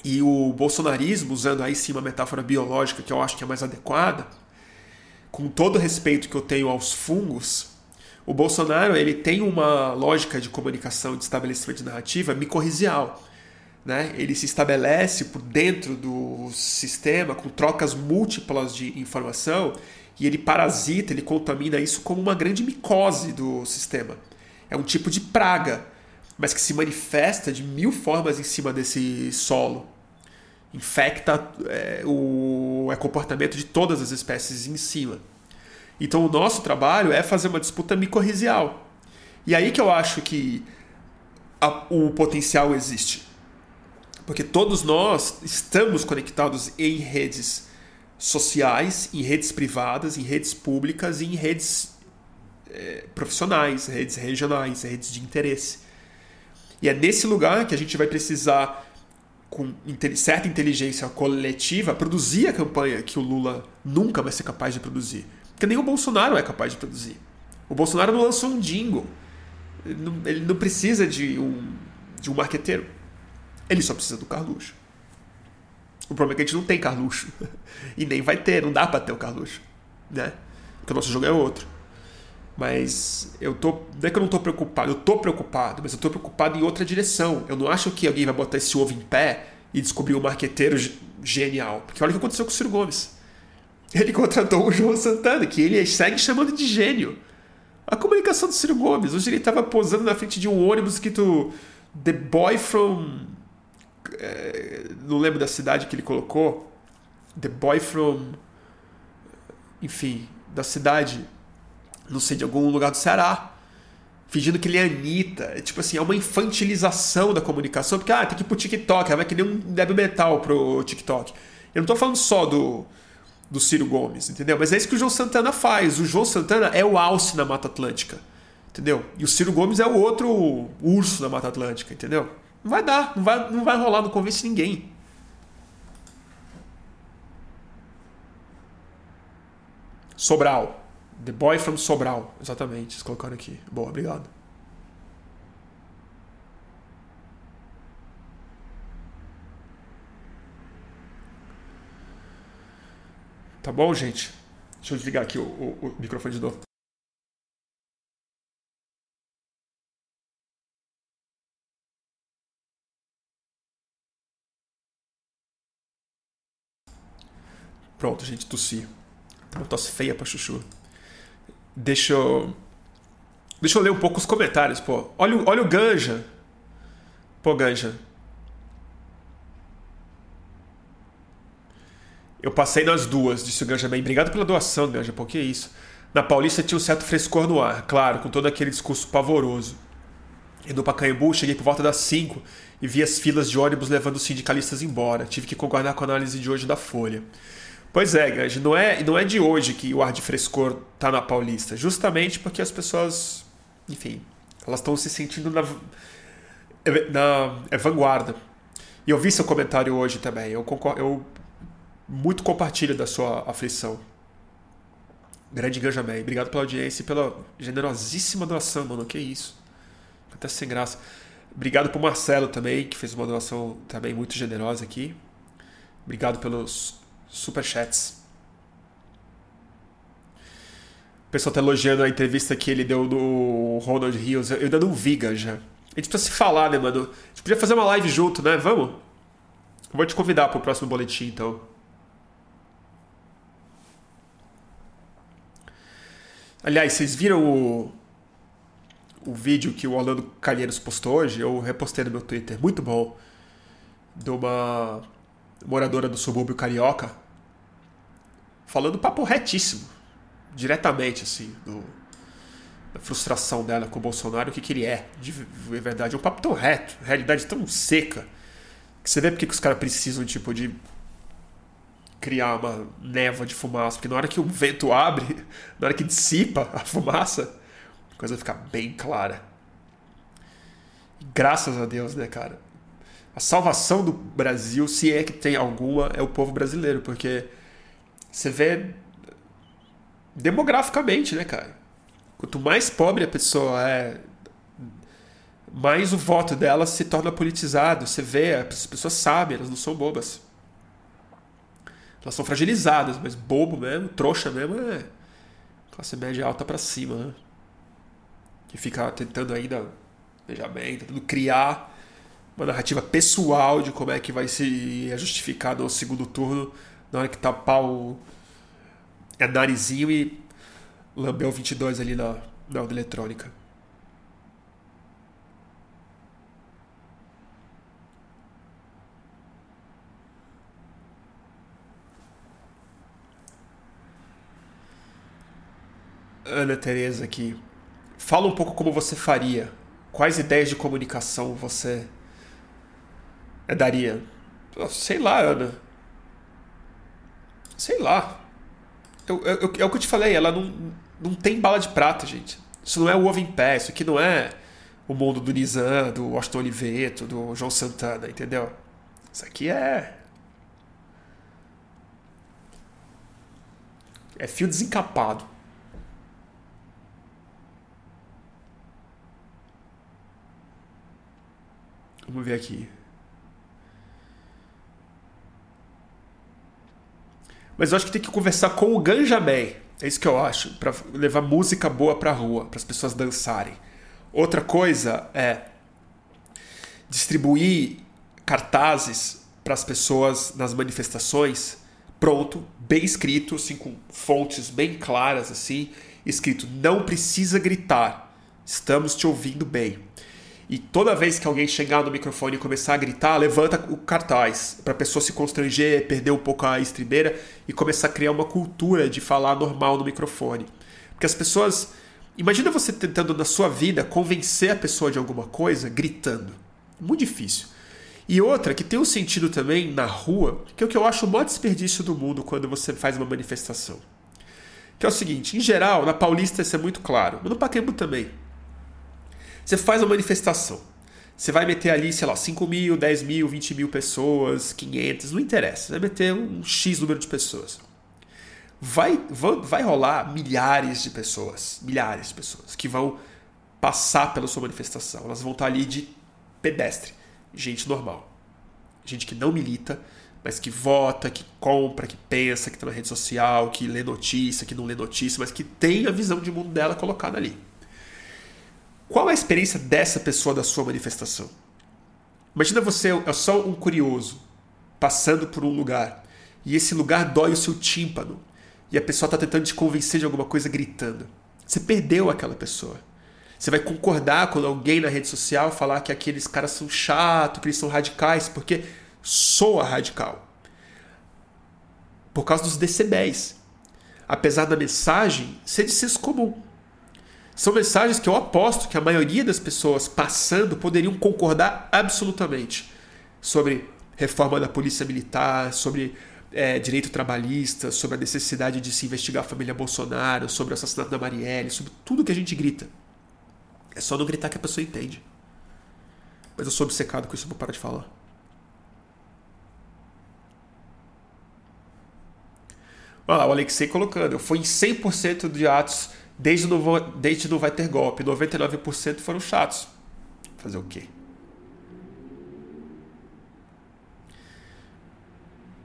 E o bolsonarismo, usando aí sim uma metáfora biológica que eu acho que é mais adequada, com todo o respeito que eu tenho aos fungos, o Bolsonaro ele tem uma lógica de comunicação, de estabelecimento de narrativa micorrizial. Né? Ele se estabelece por dentro do sistema com trocas múltiplas de informação e ele parasita, ele contamina isso como uma grande micose do sistema. É um tipo de praga, mas que se manifesta de mil formas em cima desse solo. Infecta é, o é comportamento de todas as espécies em cima. Então o nosso trabalho é fazer uma disputa micorrizial. E aí que eu acho que a, o potencial existe. Porque todos nós estamos conectados em redes sociais, em redes privadas, em redes públicas e em redes é, profissionais, redes regionais, redes de interesse. E é nesse lugar que a gente vai precisar, com certa inteligência coletiva, produzir a campanha que o Lula nunca vai ser capaz de produzir. Porque nem o Bolsonaro é capaz de produzir. O Bolsonaro não lançou um jingle. Ele não, ele não precisa de um, de um marqueteiro. Ele só precisa do Carluxo. O problema é que a gente não tem Carluxo. e nem vai ter, não dá para ter o Carluxo. Né? Porque o nosso jogo é outro. Mas eu tô. Não é que eu não tô preocupado, eu tô preocupado, mas eu tô preocupado em outra direção. Eu não acho que alguém vai botar esse ovo em pé e descobrir um marqueteiro genial. Porque olha o que aconteceu com o Ciro Gomes. Ele contratou o João Santana, que ele segue chamando de gênio. A comunicação do Ciro Gomes. Hoje ele estava posando na frente de um ônibus escrito The Boy from. É, não lembro da cidade que ele colocou. The Boy from. Enfim, da cidade. Não sei, de algum lugar do Ceará. Fingindo que ele é Anitta. É, tipo assim, é uma infantilização da comunicação. Porque, ah, tem que ir pro TikTok. Vai que nem um débil metal pro TikTok. Eu não tô falando só do do Ciro Gomes, entendeu? Mas é isso que o João Santana faz. O João Santana é o alce na Mata Atlântica, entendeu? E o Ciro Gomes é o outro urso na Mata Atlântica, entendeu? Não vai dar, não vai, não vai rolar, não convence ninguém. Sobral. The Boy from Sobral. Exatamente, eles colocaram aqui. Boa, obrigado. Tá bom, gente? Deixa eu desligar aqui o, o, o microfone de novo. Pronto, gente, tossi. Tá uma tosse feia pra chuchu. Deixa eu. Deixa eu ler um pouco os comentários, pô. Olha, olha o Ganja. Pô, Ganja. Eu passei nas duas, disse o Ganja bem. Obrigado pela doação, Ganja, por que isso? Na Paulista tinha um certo frescor no ar, claro, com todo aquele discurso pavoroso. E no Pacaembu cheguei por volta das 5 e vi as filas de ônibus levando os sindicalistas embora. Tive que concordar com a análise de hoje da Folha. Pois é, Ganja, não é, não é de hoje que o ar de frescor tá na Paulista. Justamente porque as pessoas, enfim, elas estão se sentindo na, na é, vanguarda. E eu vi seu comentário hoje também. Eu, concordo, eu muito compartilho da sua aflição. Grande Ganjamé, obrigado pela audiência e pela generosíssima doação, mano. Que isso. Até sem graça. Obrigado pro Marcelo também, que fez uma doação também muito generosa aqui. Obrigado pelos superchats. O pessoal tá elogiando a entrevista que ele deu do Ronald Rios. Eu ainda não vi, já. A gente precisa se falar, né, mano? A gente podia fazer uma live junto, né? Vamos? Eu vou te convidar pro próximo boletim, então. Aliás, vocês viram o, o vídeo que o Orlando Calheiros postou hoje? Eu repostei no meu Twitter. Muito bom. De uma moradora do subúrbio carioca. Falando papo retíssimo. Diretamente, assim. Do, da frustração dela com o Bolsonaro. O que, que ele é, de verdade. É um papo tão reto. Realidade tão seca. Que você vê porque que os caras precisam, tipo, de criar uma névoa de fumaça, porque na hora que o vento abre, na hora que dissipa a fumaça, a coisa fica bem clara. Graças a Deus, né, cara? A salvação do Brasil, se é que tem alguma, é o povo brasileiro, porque você vê demograficamente, né, cara? Quanto mais pobre a pessoa é, mais o voto dela se torna politizado. Você vê, as pessoas sabem, elas não são bobas. Elas são fragilizadas, mas bobo mesmo, trouxa mesmo é classe média alta para cima, né? Que fica tentando ainda, veja bem, tentando criar uma narrativa pessoal de como é que vai se justificar no segundo turno, na hora que tapar o é narizinho e lamber o 22 ali na, na urna eletrônica. Ana Tereza aqui. Fala um pouco como você faria. Quais ideias de comunicação você daria? Sei lá, Ana. Sei lá. Eu, eu, é o que eu te falei, ela não, não tem bala de prata, gente. Isso não é o ovo em pé, isso aqui não é o mundo do Nizam, do Washington Oliveto, do João Santana, entendeu? Isso aqui é. É fio desencapado. Vamos ver aqui. Mas eu acho que tem que conversar com o Ganjamin. É isso que eu acho, para levar música boa para a rua, para as pessoas dançarem. Outra coisa é distribuir cartazes para as pessoas nas manifestações pronto, bem escrito, assim, com fontes bem claras, assim, escrito: não precisa gritar, estamos te ouvindo bem. E toda vez que alguém chegar no microfone e começar a gritar, levanta o cartaz para a pessoa se constranger, perder um pouco a estribeira e começar a criar uma cultura de falar normal no microfone. Porque as pessoas. Imagina você tentando na sua vida convencer a pessoa de alguma coisa gritando. Muito difícil. E outra que tem um sentido também na rua, que é o que eu acho o maior desperdício do mundo quando você faz uma manifestação. Que é o seguinte, em geral, na Paulista isso é muito claro, mas no Pacaembu também. Você faz uma manifestação. Você vai meter ali, sei lá, 5 mil, 10 mil, 20 mil pessoas, 500, não interessa. Você vai meter um X número de pessoas. Vai, vai, vai rolar milhares de pessoas, milhares de pessoas que vão passar pela sua manifestação. Elas vão estar ali de pedestre gente normal. Gente que não milita, mas que vota, que compra, que pensa, que está na rede social, que lê notícia, que não lê notícia, mas que tem a visão de mundo dela colocada ali. Qual é a experiência dessa pessoa da sua manifestação? Imagina você é só um curioso passando por um lugar e esse lugar dói o seu tímpano e a pessoa está tentando te convencer de alguma coisa gritando. Você perdeu aquela pessoa. Você vai concordar quando alguém na rede social falar que aqueles caras são chatos, que eles são radicais, porque soa radical. Por causa dos decibéis. Apesar da mensagem ser de senso comum. São mensagens que eu aposto que a maioria das pessoas passando poderiam concordar absolutamente sobre reforma da polícia militar, sobre é, direito trabalhista, sobre a necessidade de se investigar a família Bolsonaro, sobre o assassinato da Marielle, sobre tudo que a gente grita. É só não gritar que a pessoa entende. Mas eu sou obcecado com isso, vou parar de falar. Olha lá, o Alexei colocando. Eu fui em 100% de atos desde não, desde não vai ter golpe. 99% foram chatos. Fazer o quê?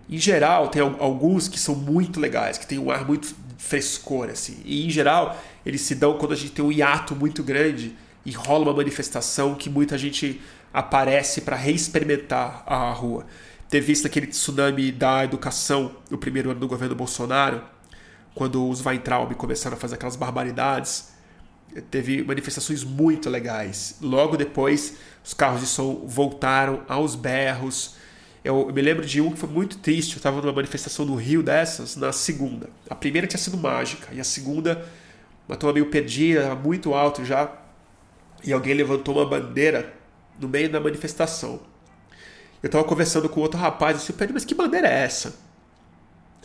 Em geral, tem alguns que são muito legais, que tem um ar muito frescor, assim. E em geral, eles se dão quando a gente tem um hiato muito grande e rola uma manifestação que muita gente aparece para reexperimentar a rua. Ter visto aquele tsunami da educação no primeiro ano do governo Bolsonaro, quando os Weintraub começaram a fazer aquelas barbaridades, teve manifestações muito legais. Logo depois, os carros de som voltaram aos berros. Eu, me lembro de um que foi muito triste. Eu estava numa manifestação no Rio dessas, na segunda. A primeira tinha sido mágica, e a segunda uma turma meio perdida, muito alto já, e alguém levantou uma bandeira no meio da manifestação. Eu estava conversando com outro rapaz, eu disse, mas que bandeira é essa?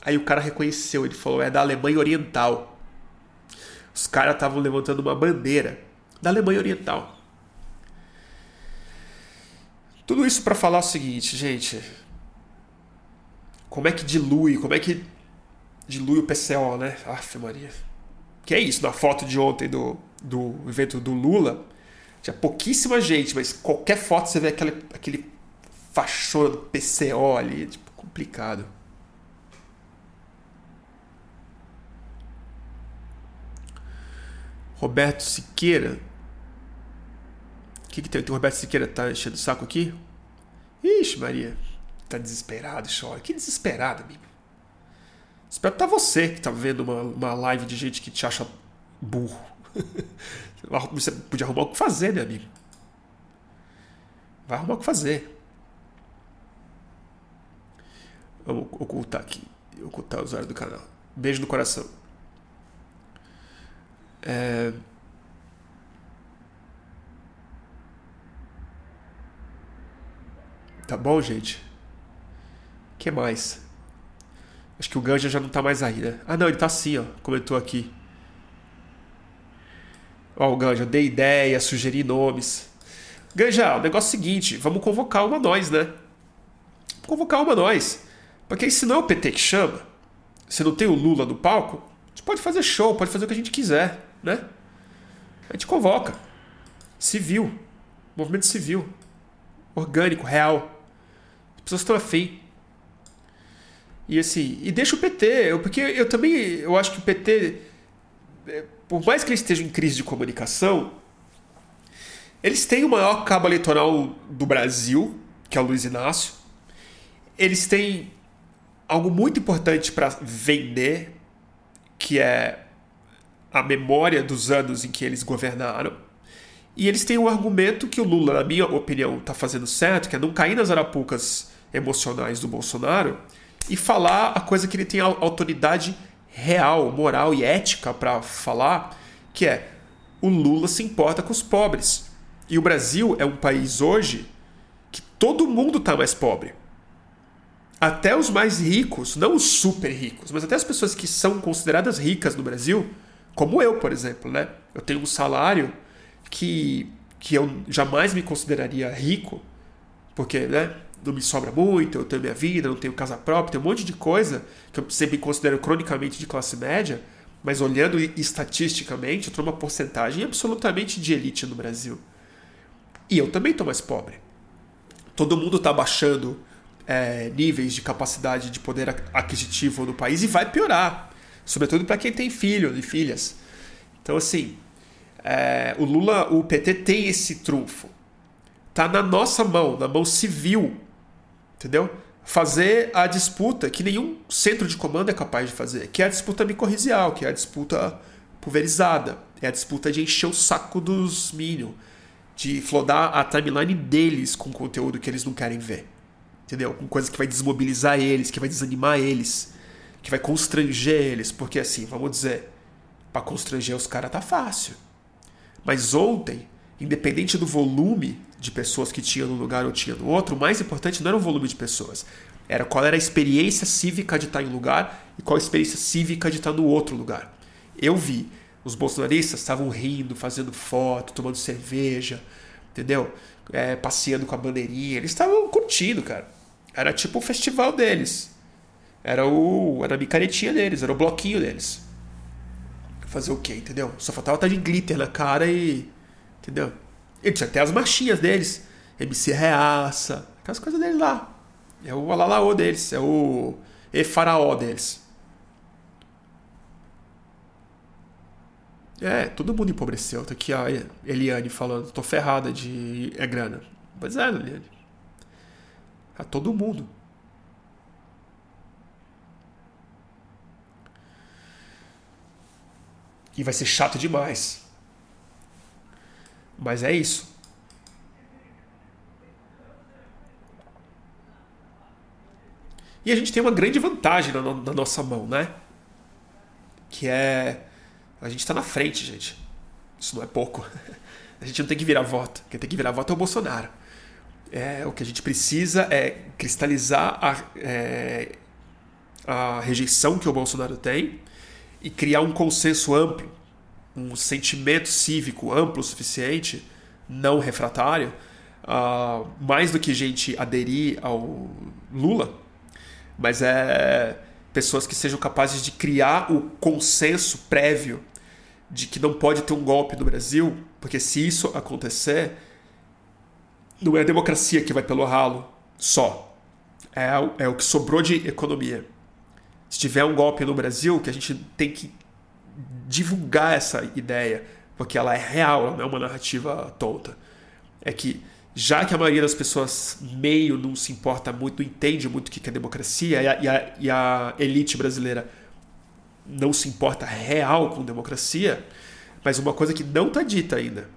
Aí o cara reconheceu, ele falou, é da Alemanha Oriental. Os caras estavam levantando uma bandeira da Alemanha Oriental. Tudo isso para falar o seguinte, gente. Como é que dilui, como é que dilui o PCO, né? Aff, Maria. Que é isso, na foto de ontem do, do evento do Lula, tinha pouquíssima gente, mas qualquer foto você vê aquele, aquele fachona do PCO ali, tipo, complicado. Roberto Siqueira. O que, que tem? O Roberto Siqueira tá enchendo o saco aqui? Ixi, Maria. Tá desesperado, chora. Que desesperado, amigo. Espero que tá você que tá vendo uma, uma live de gente que te acha burro. Você podia arrumar o que fazer, meu amigo. Vai arrumar o que fazer. Vamos ocultar aqui. Ocultar o usuário do canal. Beijo no coração. É... Tá bom, gente? Que mais? Acho que o Ganja já não tá mais aí, né? Ah, não, ele tá assim, ó. Comentou aqui. Ó, o Ganja, dei ideia, sugeri nomes. Ganja, o negócio é o seguinte: vamos convocar uma nós, né? Convocar uma nós. Porque se não é o PT que chama, se não tem o Lula no palco, a gente pode fazer show, pode fazer o que a gente quiser, né? A gente convoca. Civil. Movimento civil. Orgânico, real. As pessoas estão afim. E assim, e deixa o PT, porque eu também eu acho que o PT, é, por mais que eles estejam em crise de comunicação, eles têm o maior cabo eleitoral do Brasil, que é o Luiz Inácio. Eles têm algo muito importante para vender, que é a memória dos anos em que eles governaram. E eles têm um argumento que o Lula, na minha opinião, está fazendo certo, que é não cair nas arapucas emocionais do Bolsonaro e falar a coisa que ele tem autoridade real, moral e ética para falar, que é o Lula se importa com os pobres. E o Brasil é um país hoje que todo mundo está mais pobre. Até os mais ricos, não os super ricos, mas até as pessoas que são consideradas ricas no Brasil, como eu, por exemplo, né? Eu tenho um salário que, que eu jamais me consideraria rico, porque, né? Não me sobra muito, eu tenho minha vida, não tenho casa própria, tem um monte de coisa que eu sempre considero cronicamente de classe média, mas olhando estatisticamente, eu estou numa porcentagem absolutamente de elite no Brasil. E eu também estou mais pobre. Todo mundo está baixando é, níveis de capacidade de poder aquisitivo no país e vai piorar, sobretudo para quem tem filho e filhas. Então, assim, é, o Lula, o PT tem esse trunfo. Tá na nossa mão, na mão civil, entendeu? Fazer a disputa que nenhum centro de comando é capaz de fazer, que é a disputa micorrizial, que é a disputa pulverizada, é a disputa de encher o saco dos Minions, de flodar a timeline deles com conteúdo que eles não querem ver. Entendeu? Com coisa que vai desmobilizar eles, que vai desanimar eles, que vai constranger eles. Porque assim, vamos dizer, para constranger os caras tá fácil. Mas ontem, independente do volume de pessoas que tinha num lugar ou tinha no outro, o mais importante não era o volume de pessoas. Era qual era a experiência cívica de estar em um lugar e qual a experiência cívica de estar no outro lugar. Eu vi os bolsonaristas estavam rindo, fazendo foto, tomando cerveja, entendeu? É, passeando com a bandeirinha. Eles estavam curtindo, cara. Era tipo o festival deles. Era o. Era a micaretinha deles, era o bloquinho deles. Fazer o quê, entendeu? Só faltava estar de glitter na cara e. Entendeu? E tinha até as marchinhas deles. MC Reaça, aquelas coisas deles lá. É o Alalaô deles, é o E Faraó deles. É, todo mundo empobreceu. Tá aqui a Eliane falando, tô ferrada de é grana. Pois é, Eliane. A todo mundo. E vai ser chato demais. Mas é isso. E a gente tem uma grande vantagem na, na nossa mão, né? Que é a gente está na frente, gente. Isso não é pouco. A gente não tem que virar voto. Quem tem que virar voto é o Bolsonaro. É, o que a gente precisa é cristalizar a, é, a rejeição que o Bolsonaro tem e criar um consenso amplo, um sentimento cívico amplo o suficiente, não refratário, uh, mais do que gente aderir ao Lula, mas é pessoas que sejam capazes de criar o consenso prévio de que não pode ter um golpe no Brasil, porque se isso acontecer, não é a democracia que vai pelo ralo só. É, é o que sobrou de economia. Se tiver um golpe no Brasil, que a gente tem que divulgar essa ideia, porque ela é real, ela não é uma narrativa tonta. É que já que a maioria das pessoas meio não se importa muito, não entende muito o que é democracia, e a, e a, e a elite brasileira não se importa real com democracia, mas uma coisa que não está dita ainda.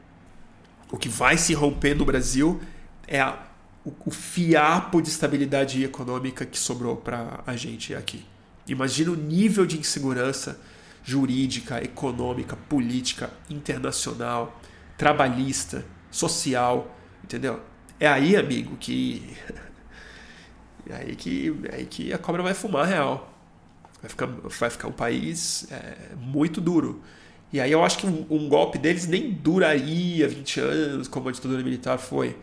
O que vai se romper no Brasil é a, o, o fiapo de estabilidade econômica que sobrou para a gente aqui. Imagina o nível de insegurança jurídica, econômica, política, internacional, trabalhista, social Entendeu? É aí, amigo, que. É aí que, é aí que a cobra vai fumar real. Vai ficar, vai ficar um país é, muito duro. E aí eu acho que um, um, golpe deles nem duraria 20 anos, como a ditadura militar foi.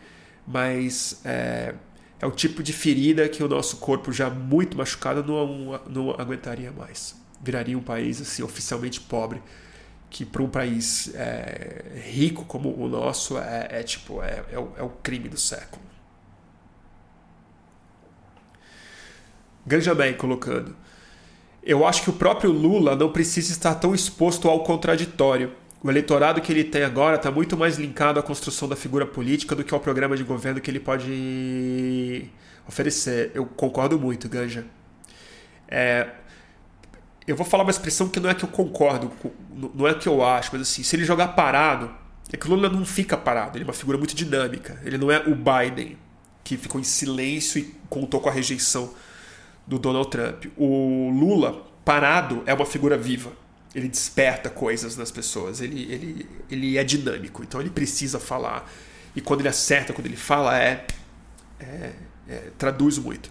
Mas é, é o tipo de ferida que o nosso corpo, já muito machucado, não, não aguentaria mais. Viraria um país assim, oficialmente pobre que para um país é, rico como o nosso é, é tipo é, é, o, é, o, crime do século. Ganjamin colocando. Eu acho que o próprio Lula não precisa estar tão exposto ao contraditório. O eleitorado que ele tem agora está muito mais linkado à construção da figura política do que ao programa de governo que ele pode oferecer. Eu concordo muito, Ganja. É, eu vou falar uma expressão que não é que eu concordo, não é que eu acho, mas assim, se ele jogar parado, é que o Lula não fica parado, ele é uma figura muito dinâmica. Ele não é o Biden, que ficou em silêncio e contou com a rejeição do Donald Trump. O Lula, parado, é uma figura viva. Ele desperta coisas nas pessoas, ele, ele, ele é dinâmico, então ele precisa falar. E quando ele acerta, quando ele fala, é, é, é traduz muito.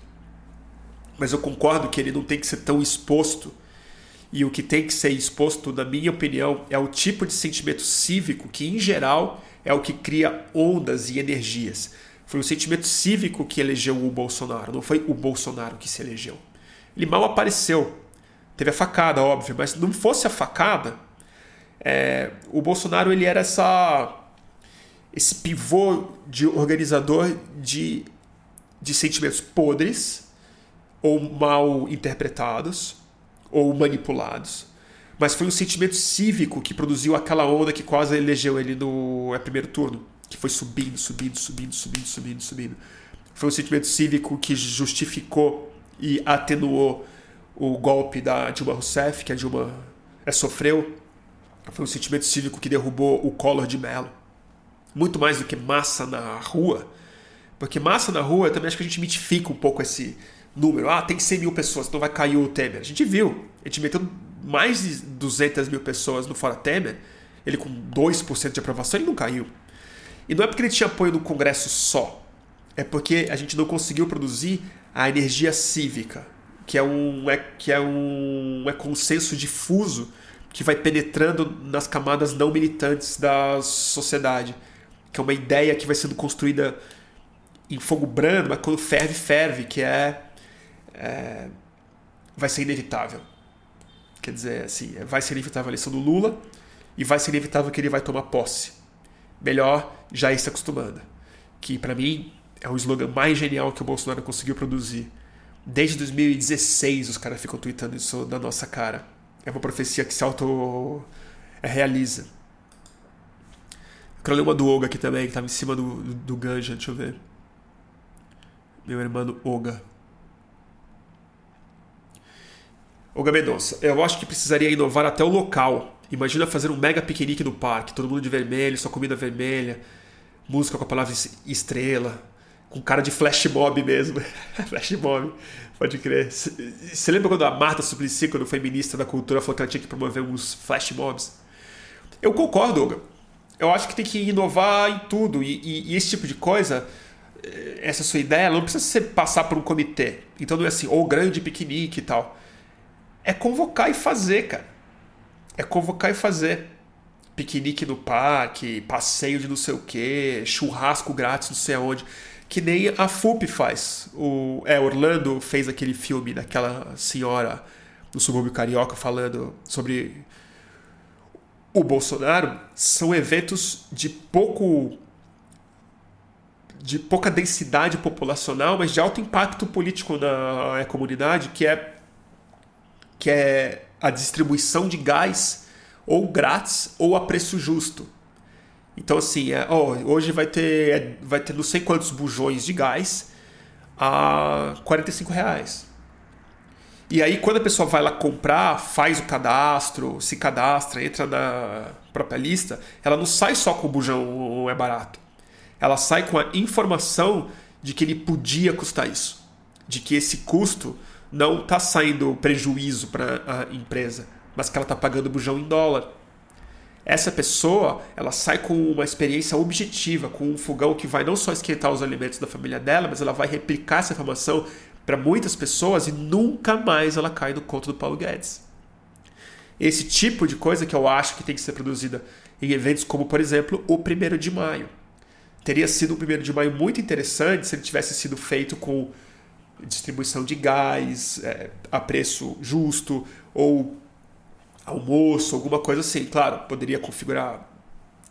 Mas eu concordo que ele não tem que ser tão exposto e o que tem que ser exposto, na minha opinião, é o tipo de sentimento cívico que, em geral, é o que cria ondas e energias. Foi o sentimento cívico que elegeu o Bolsonaro, não foi o Bolsonaro que se elegeu. Ele mal apareceu. Teve a facada, óbvio, mas se não fosse a facada, é, o Bolsonaro ele era essa esse pivô de organizador de, de sentimentos podres ou mal interpretados ou manipulados. Mas foi um sentimento cívico que produziu aquela onda que quase elegeu ele no é, primeiro turno, que foi subindo, subindo, subindo, subindo, subindo, subindo. Foi um sentimento cívico que justificou e atenuou o golpe da Dilma Rousseff, que a Dilma é, sofreu. Foi um sentimento cívico que derrubou o Collor de Mello. Muito mais do que massa na rua. Porque massa na rua, também acho que a gente mitifica um pouco esse, número. Ah, tem 100 mil pessoas, então vai cair o Temer. A gente viu. A gente meteu mais de 200 mil pessoas no Fora Temer. Ele com 2% de aprovação, ele não caiu. E não é porque ele tinha apoio no Congresso só. É porque a gente não conseguiu produzir a energia cívica, que é um, é, que é um é consenso difuso que vai penetrando nas camadas não militantes da sociedade. Que é uma ideia que vai sendo construída em fogo brando, mas quando ferve, ferve, que é é, vai ser inevitável. Quer dizer, assim, vai ser inevitável a eleição do Lula e vai ser inevitável que ele vai tomar posse. Melhor já ir se acostumando. Que para mim é o slogan mais genial que o Bolsonaro conseguiu produzir. Desde 2016 os caras ficam tweetando isso da nossa cara. É uma profecia que se auto-realiza. Quero ler uma do Olga aqui também, que estava em cima do, do, do Ganja, deixa eu ver. Meu irmão Olga. Ô Mendonça, eu acho que precisaria inovar até o local. Imagina fazer um mega piquenique no parque, todo mundo de vermelho, só comida vermelha, música com a palavra estrela, com cara de flash mob mesmo. flash mob, pode crer. Você lembra quando a Marta Suplicy, quando foi ministra da Cultura, falou que ela tinha que promover uns flash mobs? Eu concordo, Olga. Eu acho que tem que inovar em tudo. E, e, e esse tipo de coisa, eh, essa sua ideia, não precisa ser passar por um comitê. Então não é assim, ou grande piquenique e tal é convocar e fazer, cara. É convocar e fazer. Piquenique no parque, passeio de não sei o que, churrasco grátis não sei aonde. Que nem a FUP faz. O, é, Orlando fez aquele filme daquela senhora do subúrbio carioca falando sobre o Bolsonaro. São eventos de pouco de pouca densidade populacional, mas de alto impacto político na comunidade, que é que é a distribuição de gás ou grátis ou a preço justo. Então assim, é, oh, hoje vai ter, é, vai ter não sei quantos bujões de gás a 45 reais. E aí quando a pessoa vai lá comprar, faz o cadastro, se cadastra, entra na própria lista, ela não sai só com o bujão é barato. Ela sai com a informação de que ele podia custar isso. De que esse custo não está saindo prejuízo para a empresa, mas que ela está pagando bujão em dólar. Essa pessoa, ela sai com uma experiência objetiva, com um fogão que vai não só esquentar os alimentos da família dela, mas ela vai replicar essa informação para muitas pessoas e nunca mais ela cai no conto do Paulo Guedes. Esse tipo de coisa que eu acho que tem que ser produzida em eventos como, por exemplo, o 1 de maio. Teria sido um 1 de maio muito interessante se ele tivesse sido feito com distribuição de gás é, a preço justo ou almoço, alguma coisa assim. Claro, poderia configurar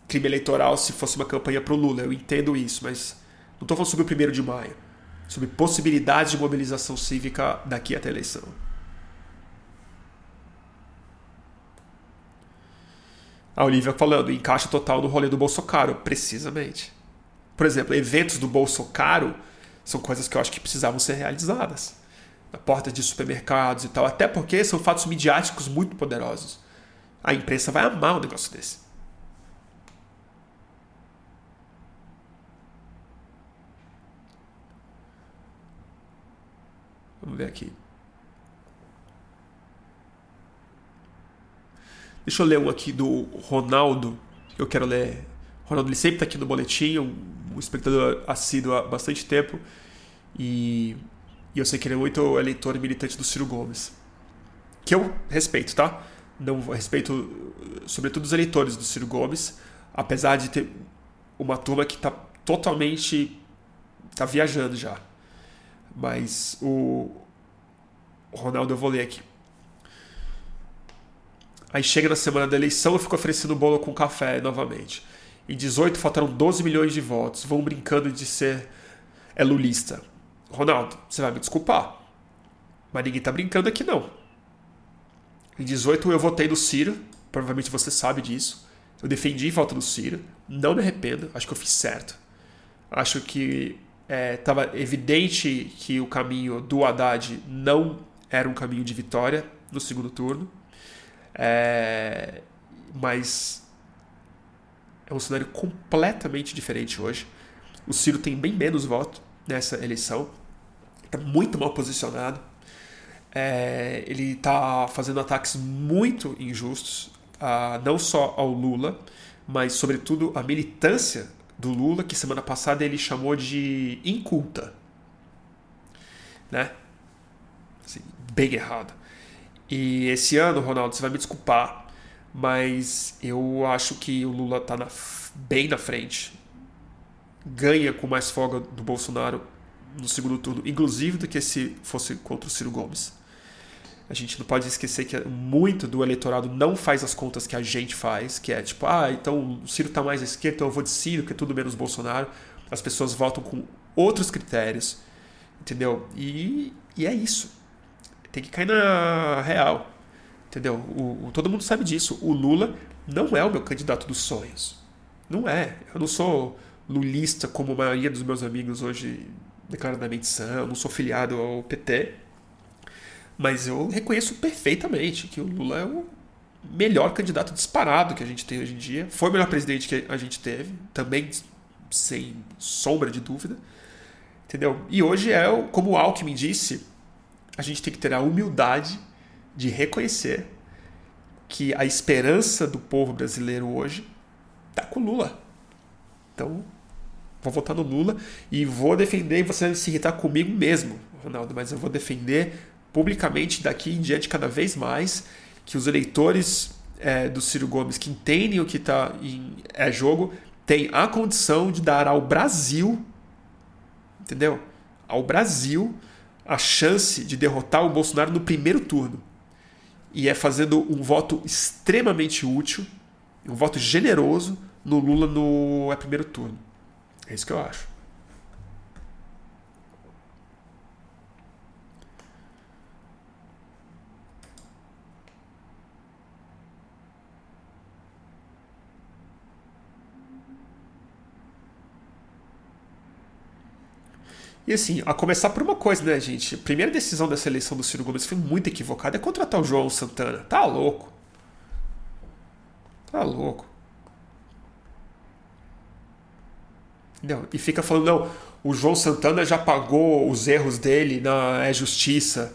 crime eleitoral se fosse uma campanha para o Lula, eu entendo isso, mas não estou falando sobre o primeiro de maio, sobre possibilidades de mobilização cívica daqui até a eleição. A Olivia falando, encaixa total no rolê do Bolsonaro, precisamente. Por exemplo, eventos do Bolsonaro são coisas que eu acho que precisavam ser realizadas. Na porta de supermercados e tal, até porque são fatos midiáticos muito poderosos. A imprensa vai amar um negócio desse. Vamos ver aqui. Deixa eu ler um aqui do Ronaldo. Eu quero ler. O Ronaldo ele sempre está aqui no boletim, um espectador assíduo há bastante tempo. E, e, eu sei que ele é muito eleitor e militante do Ciro Gomes. Que eu respeito, tá? Não respeito, sobretudo, os eleitores do Ciro Gomes, apesar de ter uma turma que está totalmente. está viajando já. Mas o, o Ronaldo eu vou ler aqui. Aí chega na semana da eleição eu fico oferecendo bolo com café novamente. Em 18 faltaram 12 milhões de votos. Vão brincando de ser é lulista. Ronaldo, você vai me desculpar. Mas ninguém tá brincando aqui não. Em 18 eu votei no Ciro, provavelmente você sabe disso. Eu defendi volta no Ciro, não me arrependo, acho que eu fiz certo. Acho que estava é, evidente que o caminho do Haddad não era um caminho de vitória no segundo turno. É, mas é um cenário completamente diferente hoje. O Ciro tem bem menos voto nessa eleição, está muito mal posicionado. É, ele está fazendo ataques muito injustos, a, não só ao Lula, mas sobretudo à militância do Lula, que semana passada ele chamou de inculta. Né? Assim, bem errado. E esse ano, Ronaldo, você vai me desculpar, mas eu acho que o Lula está bem na frente. Ganha com mais folga do Bolsonaro no segundo turno, inclusive do que se fosse contra o Ciro Gomes. A gente não pode esquecer que muito do eleitorado não faz as contas que a gente faz, que é tipo, ah, então o Ciro está mais à esquerda, então eu vou de Ciro, que é tudo menos Bolsonaro. As pessoas votam com outros critérios, entendeu? E, e é isso. Tem que cair na real, entendeu? O, o, todo mundo sabe disso. O Lula não é o meu candidato dos sonhos. Não é. Eu não sou lulista como a maioria dos meus amigos hoje declaradamente são. Não sou filiado ao PT mas eu reconheço perfeitamente que o Lula é o melhor candidato disparado que a gente tem hoje em dia. Foi o melhor presidente que a gente teve, também sem sombra de dúvida. Entendeu? E hoje é, como o Alckmin disse, a gente tem que ter a humildade de reconhecer que a esperança do povo brasileiro hoje está com Lula. Então, vou votar no Lula e vou defender, e você vai se irritar comigo mesmo, Ronaldo, mas eu vou defender publicamente daqui em diante cada vez mais que os eleitores é, do Ciro Gomes que entendem o que está em é, jogo têm a condição de dar ao Brasil, entendeu? Ao Brasil a chance de derrotar o Bolsonaro no primeiro turno. E é fazendo um voto extremamente útil, um voto generoso no Lula no é, primeiro turno. É isso que eu acho. E assim, a começar por uma coisa, né, gente? A primeira decisão dessa eleição do Ciro Gomes foi muito equivocada. É contratar o João Santana. Tá louco. Tá louco. E fica falando, não, o João Santana já pagou os erros dele na é justiça.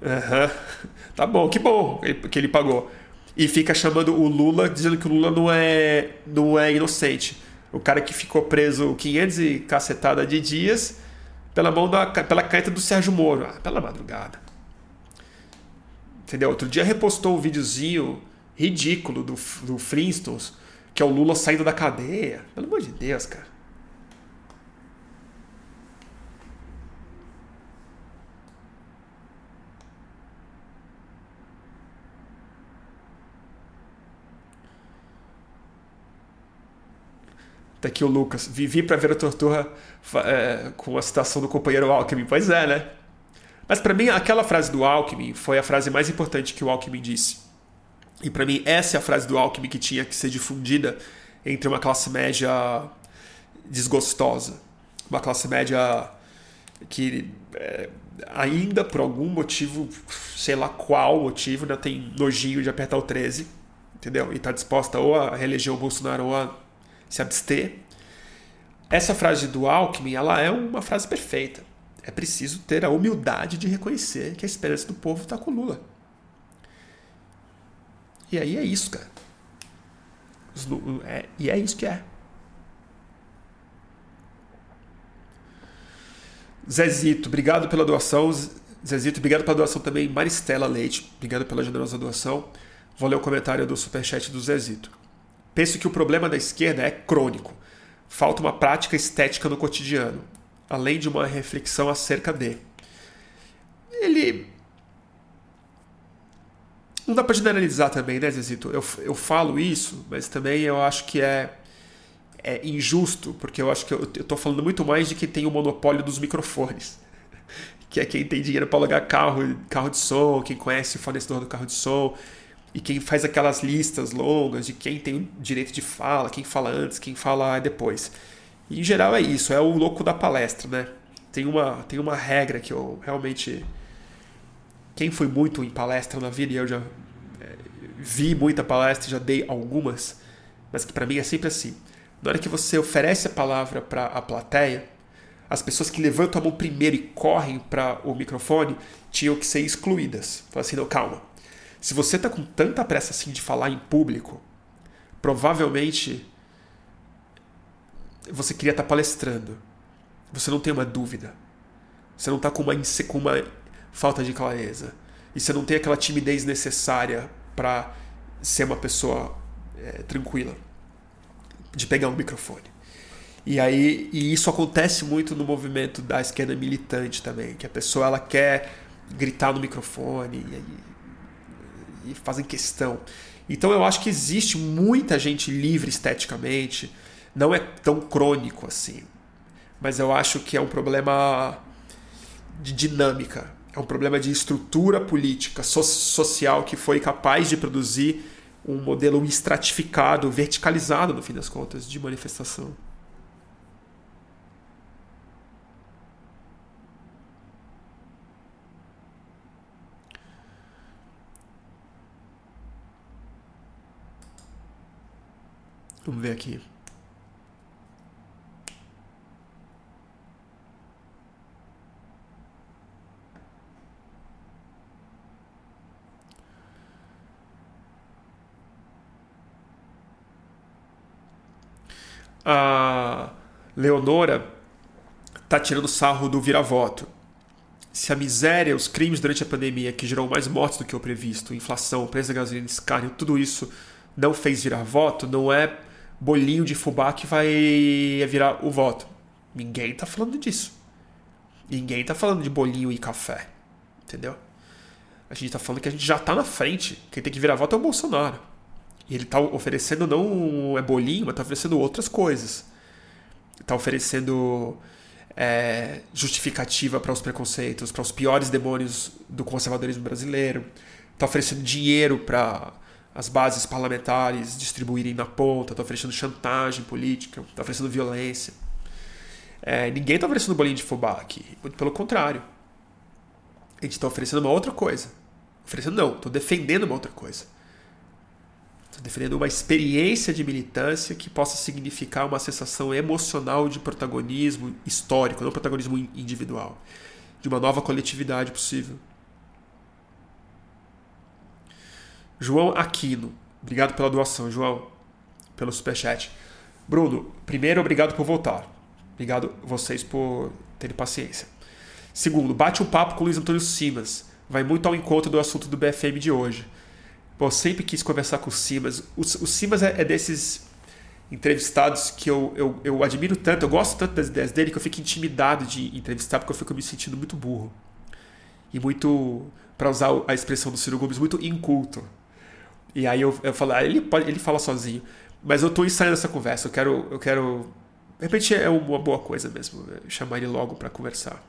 Uhum. Tá bom, que bom que ele pagou. E fica chamando o Lula, dizendo que o Lula não é, não é inocente. O cara que ficou preso 500 e cacetada de dias pela mão da, pela caneta do Sérgio Moro, ah, pela madrugada. Entendeu? Outro dia repostou um videozinho ridículo do, do Flintstones, que é o Lula saindo da cadeia. Pelo amor de Deus, cara. Tá aqui o Lucas. Vivi para ver a tortura é, com a citação do companheiro Alckmin. Pois é, né? Mas para mim, aquela frase do Alckmin foi a frase mais importante que o Alckmin disse. E para mim, essa é a frase do Alckmin que tinha que ser difundida entre uma classe média desgostosa. Uma classe média que é, ainda por algum motivo, sei lá qual motivo, ainda tem nojinho de apertar o 13, entendeu? E está disposta ou a reeleger o Bolsonaro ou a se abster. Essa frase do Alckmin, ela é uma frase perfeita. É preciso ter a humildade de reconhecer que a esperança do povo está com Lula. E aí é isso, cara. É, e é isso que é. Zezito, obrigado pela doação. Zezito, obrigado pela doação também. Maristela Leite, obrigado pela generosa doação. Vou ler o comentário do superchat do Zezito. Penso que o problema da esquerda é crônico. Falta uma prática estética no cotidiano, além de uma reflexão acerca de. Ele. Não dá para generalizar também, né, Zezito? Eu, eu falo isso, mas também eu acho que é é injusto, porque eu acho que eu, estou falando muito mais de quem tem o monopólio dos microfones. Que é quem tem dinheiro para alugar carro, carro de som, quem conhece o fornecedor do carro de som, e quem faz aquelas listas longas de quem tem o direito de fala, quem fala antes, quem fala depois. E, em geral é isso, é o louco da palestra, né? Tem uma, tem uma regra que eu realmente. Quem foi muito em palestra na vida, e eu já é, vi muita palestra, já dei algumas, mas que para mim é sempre assim na hora que você oferece a palavra para a plateia, as pessoas que levantam a mão primeiro e correm para o microfone tinham que ser excluídas. Fala assim, não, calma. Se você está com tanta pressa assim de falar em público, provavelmente você queria estar tá palestrando. Você não tem uma dúvida. Você não está com uma, com uma falta de clareza. E você não tem aquela timidez necessária para ser uma pessoa é, tranquila de pegar um microfone. E aí e isso acontece muito no movimento da esquerda militante também, que a pessoa ela quer gritar no microfone e, e fazem questão. Então eu acho que existe muita gente livre esteticamente, não é tão crônico assim. Mas eu acho que é um problema de dinâmica, é um problema de estrutura política, so social que foi capaz de produzir um modelo estratificado, verticalizado, no fim das contas, de manifestação. Vamos ver aqui. a Leonora tá tirando sarro do vira-voto. Se a miséria, os crimes durante a pandemia que gerou mais mortes do que o previsto, inflação, preço da gasolina e carne, tudo isso não fez virar voto, não é bolinho de fubá que vai virar o voto. Ninguém tá falando disso. Ninguém tá falando de bolinho e café. Entendeu? A gente tá falando que a gente já tá na frente. Quem tem que virar voto é o Bolsonaro. E ele está oferecendo não é bolinho, mas está oferecendo outras coisas. Está oferecendo é, justificativa para os preconceitos, para os piores demônios do conservadorismo brasileiro. Está oferecendo dinheiro para as bases parlamentares distribuírem na ponta. Está oferecendo chantagem política. Está oferecendo violência. É, ninguém está oferecendo bolinho de fubá aqui. Muito pelo contrário. A gente está oferecendo uma outra coisa. Oferecendo não, estou defendendo uma outra coisa Estou defendendo uma experiência de militância que possa significar uma sensação emocional de protagonismo histórico, não protagonismo individual, de uma nova coletividade possível. João Aquino, obrigado pela doação, João, pelo superchat. Bruno, primeiro, obrigado por voltar. Obrigado vocês por terem paciência. Segundo, bate um papo com o Luiz Antônio Simas. Vai muito ao encontro do assunto do BFM de hoje. Pô, sempre quis conversar com o Simas. O, o Simas é, é, desses entrevistados que eu, eu, eu admiro tanto, eu gosto tanto das ideias dele que eu fico intimidado de entrevistar porque eu fico me sentindo muito burro. E muito, para usar a expressão do Ciro Gomes, muito inculto. E aí eu, eu falo, ah, ele, pode, ele fala sozinho. Mas eu tô ensaiando essa conversa, eu quero. Eu quero de repente é uma boa coisa mesmo, chamar ele logo para conversar.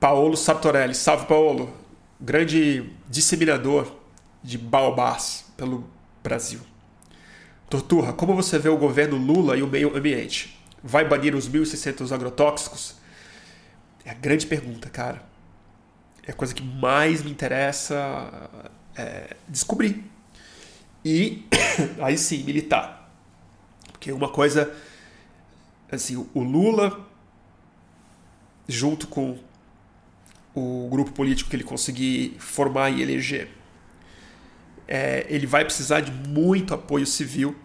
Paolo Sartorelli. Salve, Paolo. Grande disseminador de baobás pelo Brasil. Torturra, como você vê o governo Lula e o meio ambiente? Vai banir os 1.600 agrotóxicos? É a grande pergunta, cara. É a coisa que mais me interessa é, descobrir. E aí sim, militar. Porque uma coisa. Assim, o Lula, junto com o grupo político que ele conseguir formar e eleger, é, ele vai precisar de muito apoio civil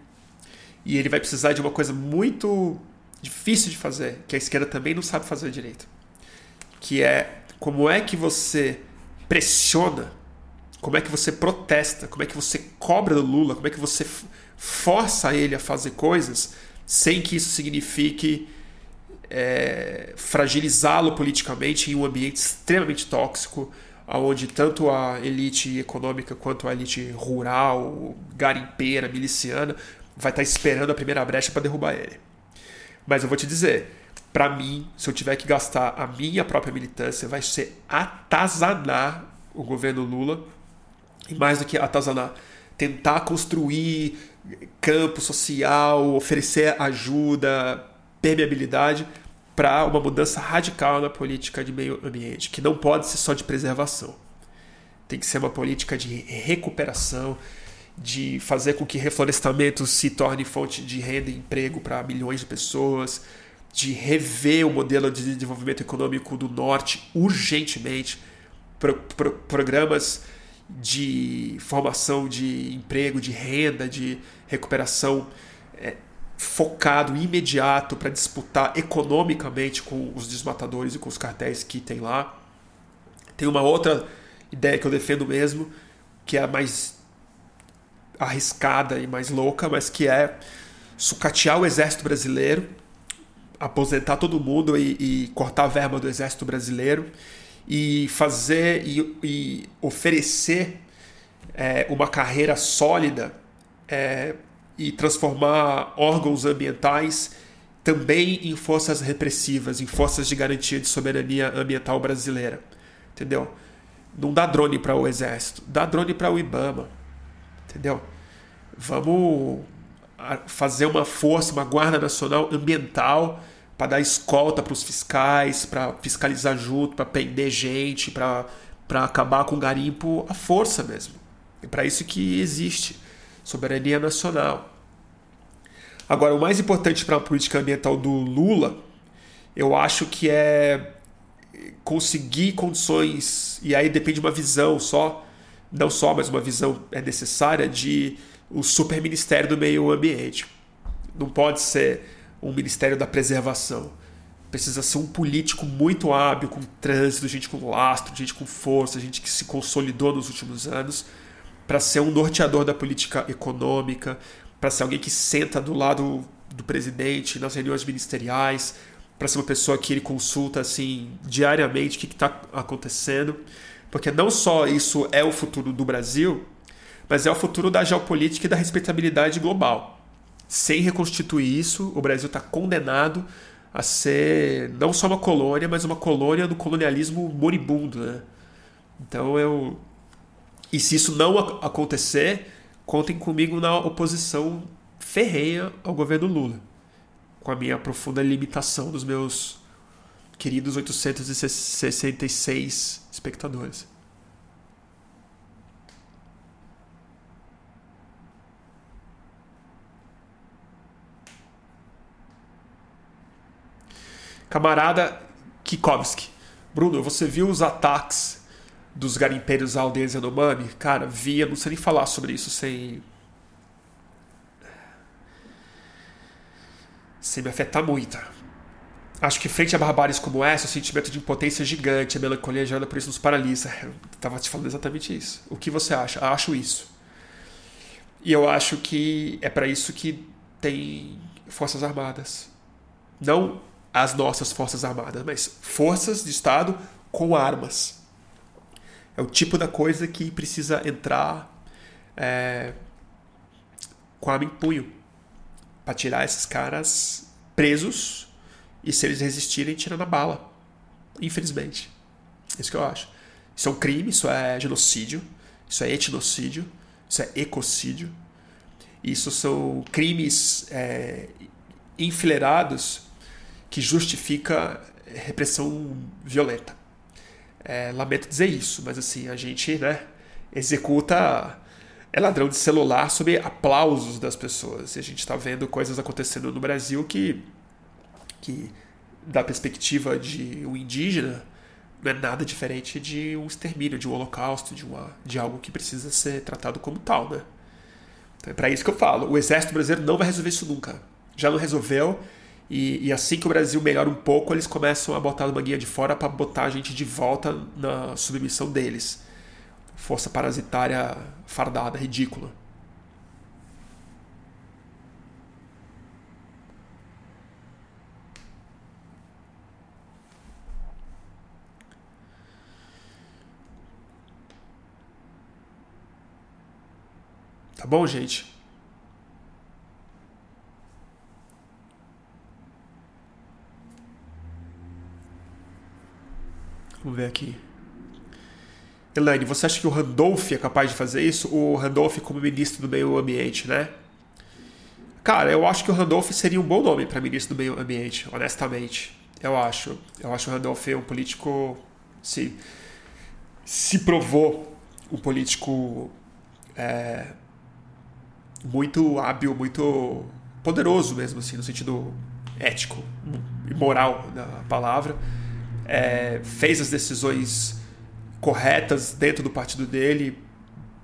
e ele vai precisar de uma coisa muito difícil de fazer, que a esquerda também não sabe fazer direito, que é como é que você pressiona, como é que você protesta, como é que você cobra do Lula, como é que você força ele a fazer coisas sem que isso signifique é, fragilizá-lo politicamente em um ambiente extremamente tóxico, onde tanto a elite econômica quanto a elite rural, garimpeira, miliciana, vai estar esperando a primeira brecha para derrubar ele. Mas eu vou te dizer, para mim, se eu tiver que gastar a minha própria militância, vai ser atazanar o governo Lula. E mais do que atazanar, tentar construir campo social, oferecer ajuda, permeabilidade para uma mudança radical na política de meio ambiente, que não pode ser só de preservação. Tem que ser uma política de recuperação, de fazer com que reflorestamento se torne fonte de renda e emprego para milhões de pessoas, de rever o modelo de desenvolvimento econômico do norte urgentemente, pro, pro, programas de formação de emprego, de renda, de recuperação é, focado imediato para disputar economicamente com os desmatadores e com os cartéis que tem lá. Tem uma outra ideia que eu defendo mesmo, que é a mais arriscada e mais louca, mas que é sucatear o exército brasileiro aposentar todo mundo e, e, cortar a verba do exército brasileiro e fazer e, e oferecer é, uma carreira sólida é, e transformar órgãos ambientais também em forças repressivas, em forças de garantia de soberania ambiental brasileira. Entendeu? Não dá drone para o exército, dá drone para o IBAMA. Entendeu? Vamos fazer uma força, uma guarda nacional ambiental para dar escolta para os fiscais, para fiscalizar junto, para prender gente, para acabar com o garimpo à força mesmo. É para isso que existe soberania nacional. Agora, o mais importante para a política ambiental do Lula, eu acho que é conseguir condições, e aí depende de uma visão só, não só, mas uma visão é necessária de o super ministério do meio ambiente. Não pode ser um ministério da preservação. Precisa ser um político muito hábil, com trânsito, gente com lastro, gente com força, gente que se consolidou nos últimos anos, para ser um norteador da política econômica, para ser alguém que senta do lado do presidente nas reuniões ministeriais, para ser uma pessoa que ele consulta assim diariamente o que está acontecendo, porque não só isso é o futuro do Brasil, mas é o futuro da geopolítica e da respeitabilidade global. Sem reconstituir isso, o Brasil está condenado a ser não só uma colônia, mas uma colônia do colonialismo moribundo. Né? Então eu. E se isso não acontecer, contem comigo na oposição ferrenha ao governo Lula, com a minha profunda limitação dos meus queridos 866 espectadores. Camarada Kikovski. Bruno, você viu os ataques dos garimpeiros à aldeia Yanomami? Cara, via, não sei nem falar sobre isso sem. sem me afetar muito. Acho que frente a barbáries como essa, o sentimento de impotência é gigante, a melancolia gerada por isso nos paralisa. Eu tava te falando exatamente isso. O que você acha? Eu acho isso. E eu acho que é para isso que tem Forças Armadas. Não as nossas Forças Armadas, mas forças de Estado com armas. É o tipo da coisa que precisa entrar é, com arma em punho para tirar esses caras presos e se eles resistirem, tirando a bala. Infelizmente. É isso que eu acho. Isso é um crime, isso é genocídio, isso é etnocídio, isso é ecocídio. Isso são crimes é, enfileirados que justifica repressão violenta. É, lamento dizer isso, mas assim, a gente né, executa é ladrão de celular sob aplausos das pessoas. E a gente está vendo coisas acontecendo no Brasil que, que, da perspectiva de um indígena, não é nada diferente de um extermínio, de um holocausto, de, uma, de algo que precisa ser tratado como tal, né? Então é para isso que eu falo. O exército brasileiro não vai resolver isso nunca. Já não resolveu. E, e assim que o Brasil melhora um pouco, eles começam a botar a manguinha de fora para botar a gente de volta na submissão deles força parasitária fardada, ridícula. Tá bom, gente? Vamos ver aqui. Elaine, você acha que o Randolph é capaz de fazer isso? O Randolph como ministro do meio ambiente, né? Cara, eu acho que o Randolph seria um bom nome para ministro do meio ambiente, honestamente. Eu acho. Eu acho o Randolph um político. Se, se provou um político é, muito hábil, muito poderoso mesmo, assim, no sentido ético e moral da palavra. É, fez as decisões corretas dentro do partido dele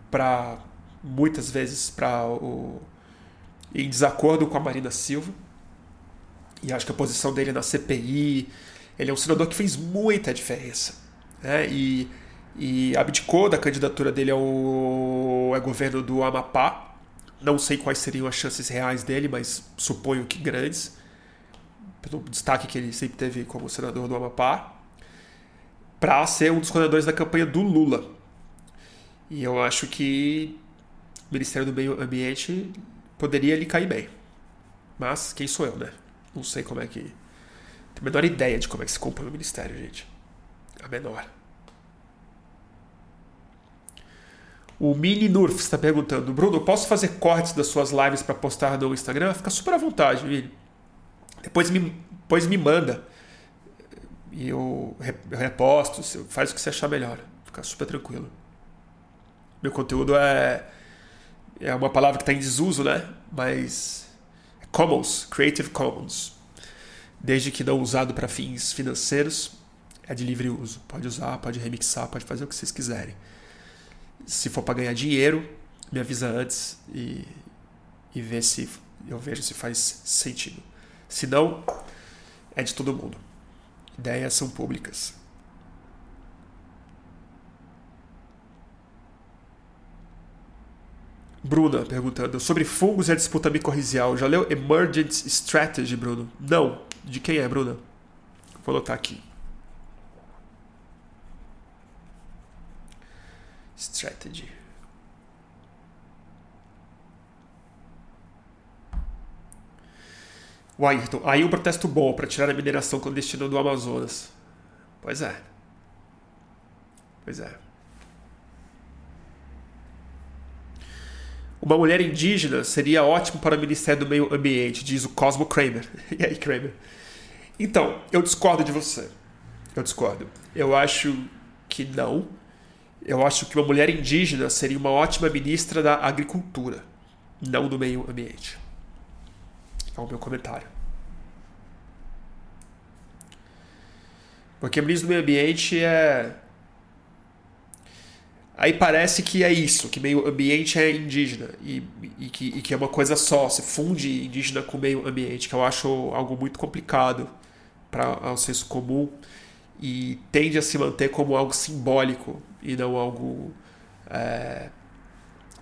para muitas vezes para o em desacordo com a Marina Silva. E acho que a posição dele na CPI ele é um senador que fez muita diferença né? e, e abdicou da candidatura dele ao, ao governo do Amapá. Não sei quais seriam as chances reais dele mas suponho que grandes pelo destaque que ele sempre teve como senador do Amapá para ser um dos coordenadores da campanha do Lula. E eu acho que o Ministério do Meio Ambiente poderia lhe cair bem. Mas quem sou eu, né? Não sei como é que. Tenho a menor ideia de como é que se compõe o ministério, gente. A menor. O Mini Nurf está perguntando: Bruno, posso fazer cortes das suas lives para postar no Instagram? Fica super à vontade, Mini. Depois me, depois me manda e eu reposto, faz o que você achar melhor. Fica super tranquilo. Meu conteúdo é é uma palavra que está em desuso, né? Mas é Commons, Creative Commons. Desde que não usado para fins financeiros, é de livre uso. Pode usar, pode remixar, pode fazer o que vocês quiserem. Se for para ganhar dinheiro, me avisa antes e, e vê se eu vejo se faz sentido. Se não, é de todo mundo ideias são públicas. Bruna perguntando sobre fungos e a disputa micorrizial. Já leu Emergent Strategy, Bruno? Não. De quem é, Bruna? Vou anotar aqui. Strategy. O Ayrton, aí um protesto bom para tirar a mineração clandestina do Amazonas. Pois é. Pois é. Uma mulher indígena seria ótimo para o Ministério do Meio Ambiente, diz o Cosmo Kramer. E aí, Kramer? Então, eu discordo de você. Eu discordo. Eu acho que não. Eu acho que uma mulher indígena seria uma ótima ministra da Agricultura, não do Meio Ambiente. É o meu comentário. Porque ministro do meio ambiente é. Aí parece que é isso, que meio ambiente é indígena e, e, que, e que é uma coisa só, se funde indígena com meio ambiente, que eu acho algo muito complicado para o senso comum e tende a se manter como algo simbólico e não algo é,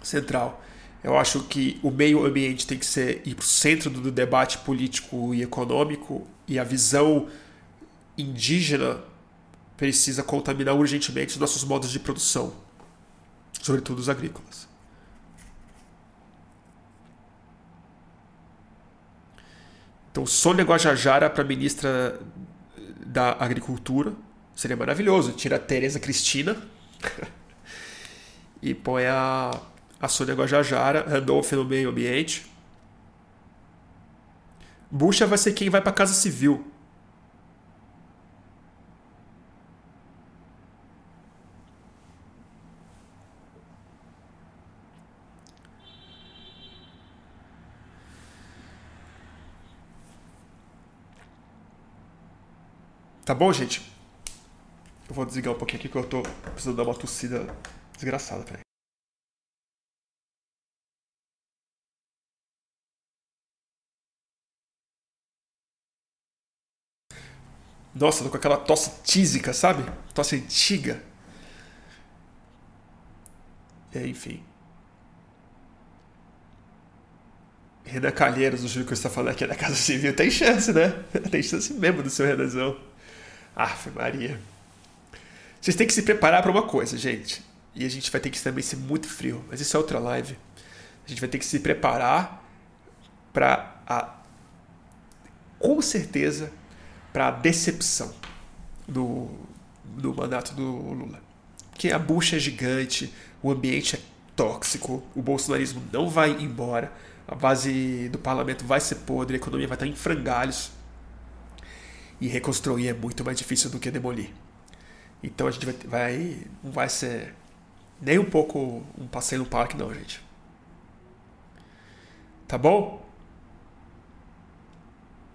central. Eu acho que o meio ambiente tem que ser ir para o centro do debate político e econômico e a visão indígena precisa contaminar urgentemente os nossos modos de produção, sobretudo os agrícolas. Então, Sônia Guajajara para ministra da Agricultura seria maravilhoso. Tira a Tereza Cristina e põe a a Sônia Guajajara Randolph no meio ambiente. Bucha vai ser quem vai para Casa Civil. Tá bom, gente? Eu vou desligar um pouquinho aqui que eu tô precisando dar uma tossida desgraçada, peraí. Nossa, tô com aquela tosse tísica, sabe? Tosse antiga. É, enfim. Renan Calheiros, o Júlio que está falando aqui da Casa Civil, tem chance, né? Tem chance mesmo do seu Renanzão. Aff, Maria. Vocês têm que se preparar para uma coisa, gente. E a gente vai ter que também ser muito frio. Mas isso é outra live. A gente vai ter que se preparar para a. Com certeza, para a decepção do, do mandato do Lula. Porque a bucha é gigante, o ambiente é tóxico, o bolsonarismo não vai embora, a base do parlamento vai ser podre, a economia vai estar em frangalhos. E reconstruir é muito mais difícil do que demolir. Então a gente vai, vai não vai ser nem um pouco um passeio no parque não, gente. Tá bom?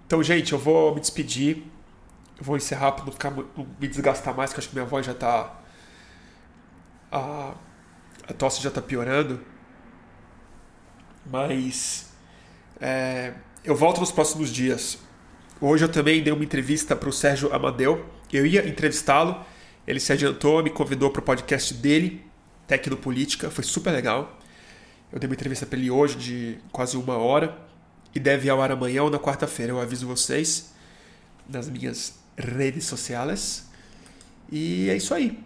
Então, gente, eu vou me despedir. Eu vou encerrar para não, ficar, não me desgastar mais, que acho que minha voz já tá. A, a tosse já tá piorando. Mas. É, eu volto nos próximos dias. Hoje eu também dei uma entrevista para o Sérgio Amadeu. Eu ia entrevistá-lo, ele se adiantou, me convidou para o podcast dele, Tecnopolítica, foi super legal. Eu dei uma entrevista para ele hoje de quase uma hora e deve ao ar amanhã ou na quarta-feira. Eu aviso vocês nas minhas redes sociais. E é isso aí.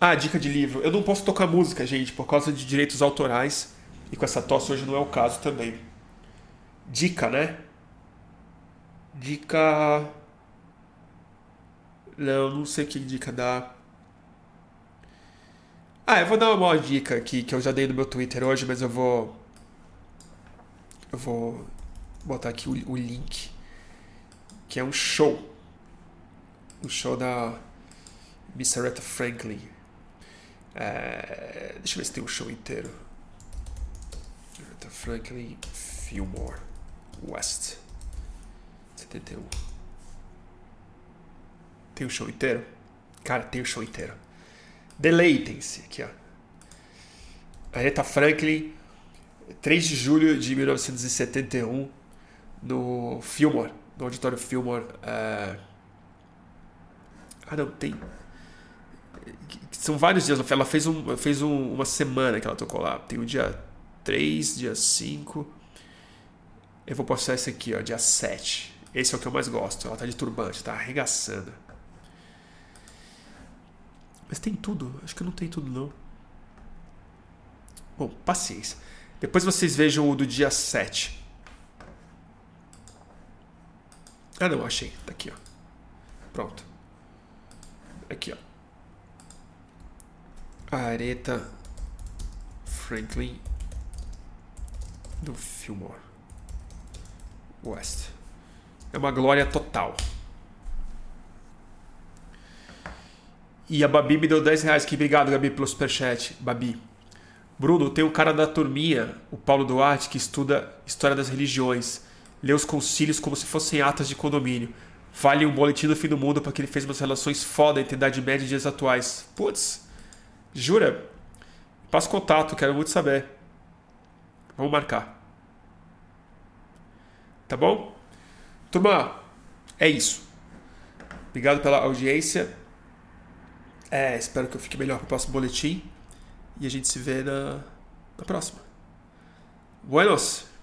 Ah, dica de livro. Eu não posso tocar música, gente, por causa de direitos autorais. E com essa tosse hoje não é o caso também. Dica, né? Dica. Não, não sei que dica dá. Ah, eu vou dar uma dica aqui que eu já dei no meu Twitter hoje, mas eu vou eu vou botar aqui o, o link, que é um show. O um show da Miss Aretha Franklin. É, deixa eu ver se tem o um show inteiro. Aretha Franklin Fillmore West 71. Tem o show inteiro? Cara, tem o show inteiro. Deleitem-se aqui, ó. Aretha Franklin 3 de julho de 1971, no Fillmore, no auditório Fillmore. É... Não, tem. São vários dias. Ela fez, um, fez um, uma semana que ela tocou lá. Tem o dia 3, dia 5. Eu vou postar esse aqui, ó, dia 7. Esse é o que eu mais gosto. Ela tá de turbante, tá arregaçando. Mas tem tudo. Acho que não tem tudo, não. Bom, paciência. Depois vocês vejam o do dia 7. Ah, não, achei. Tá aqui, ó. Pronto. Aqui, ó. Areta Franklin do Fillmore West. É uma glória total. E a Babi me deu 10 reais. Que obrigado, Gabi, pelo superchat. Babi. Bruno, tem um cara da turminha, o Paulo Duarte, que estuda história das religiões, lê os concílios como se fossem atas de condomínio. Vale um boletim do fim do mundo porque ele fez umas relações foda entre Idade Média e dias atuais. Putz, jura? Passa contato, quero muito saber. Vamos marcar. Tá bom? Turma, é isso. Obrigado pela audiência. É, espero que eu fique melhor pro próximo boletim. E a gente se vê na, na próxima. Buenos!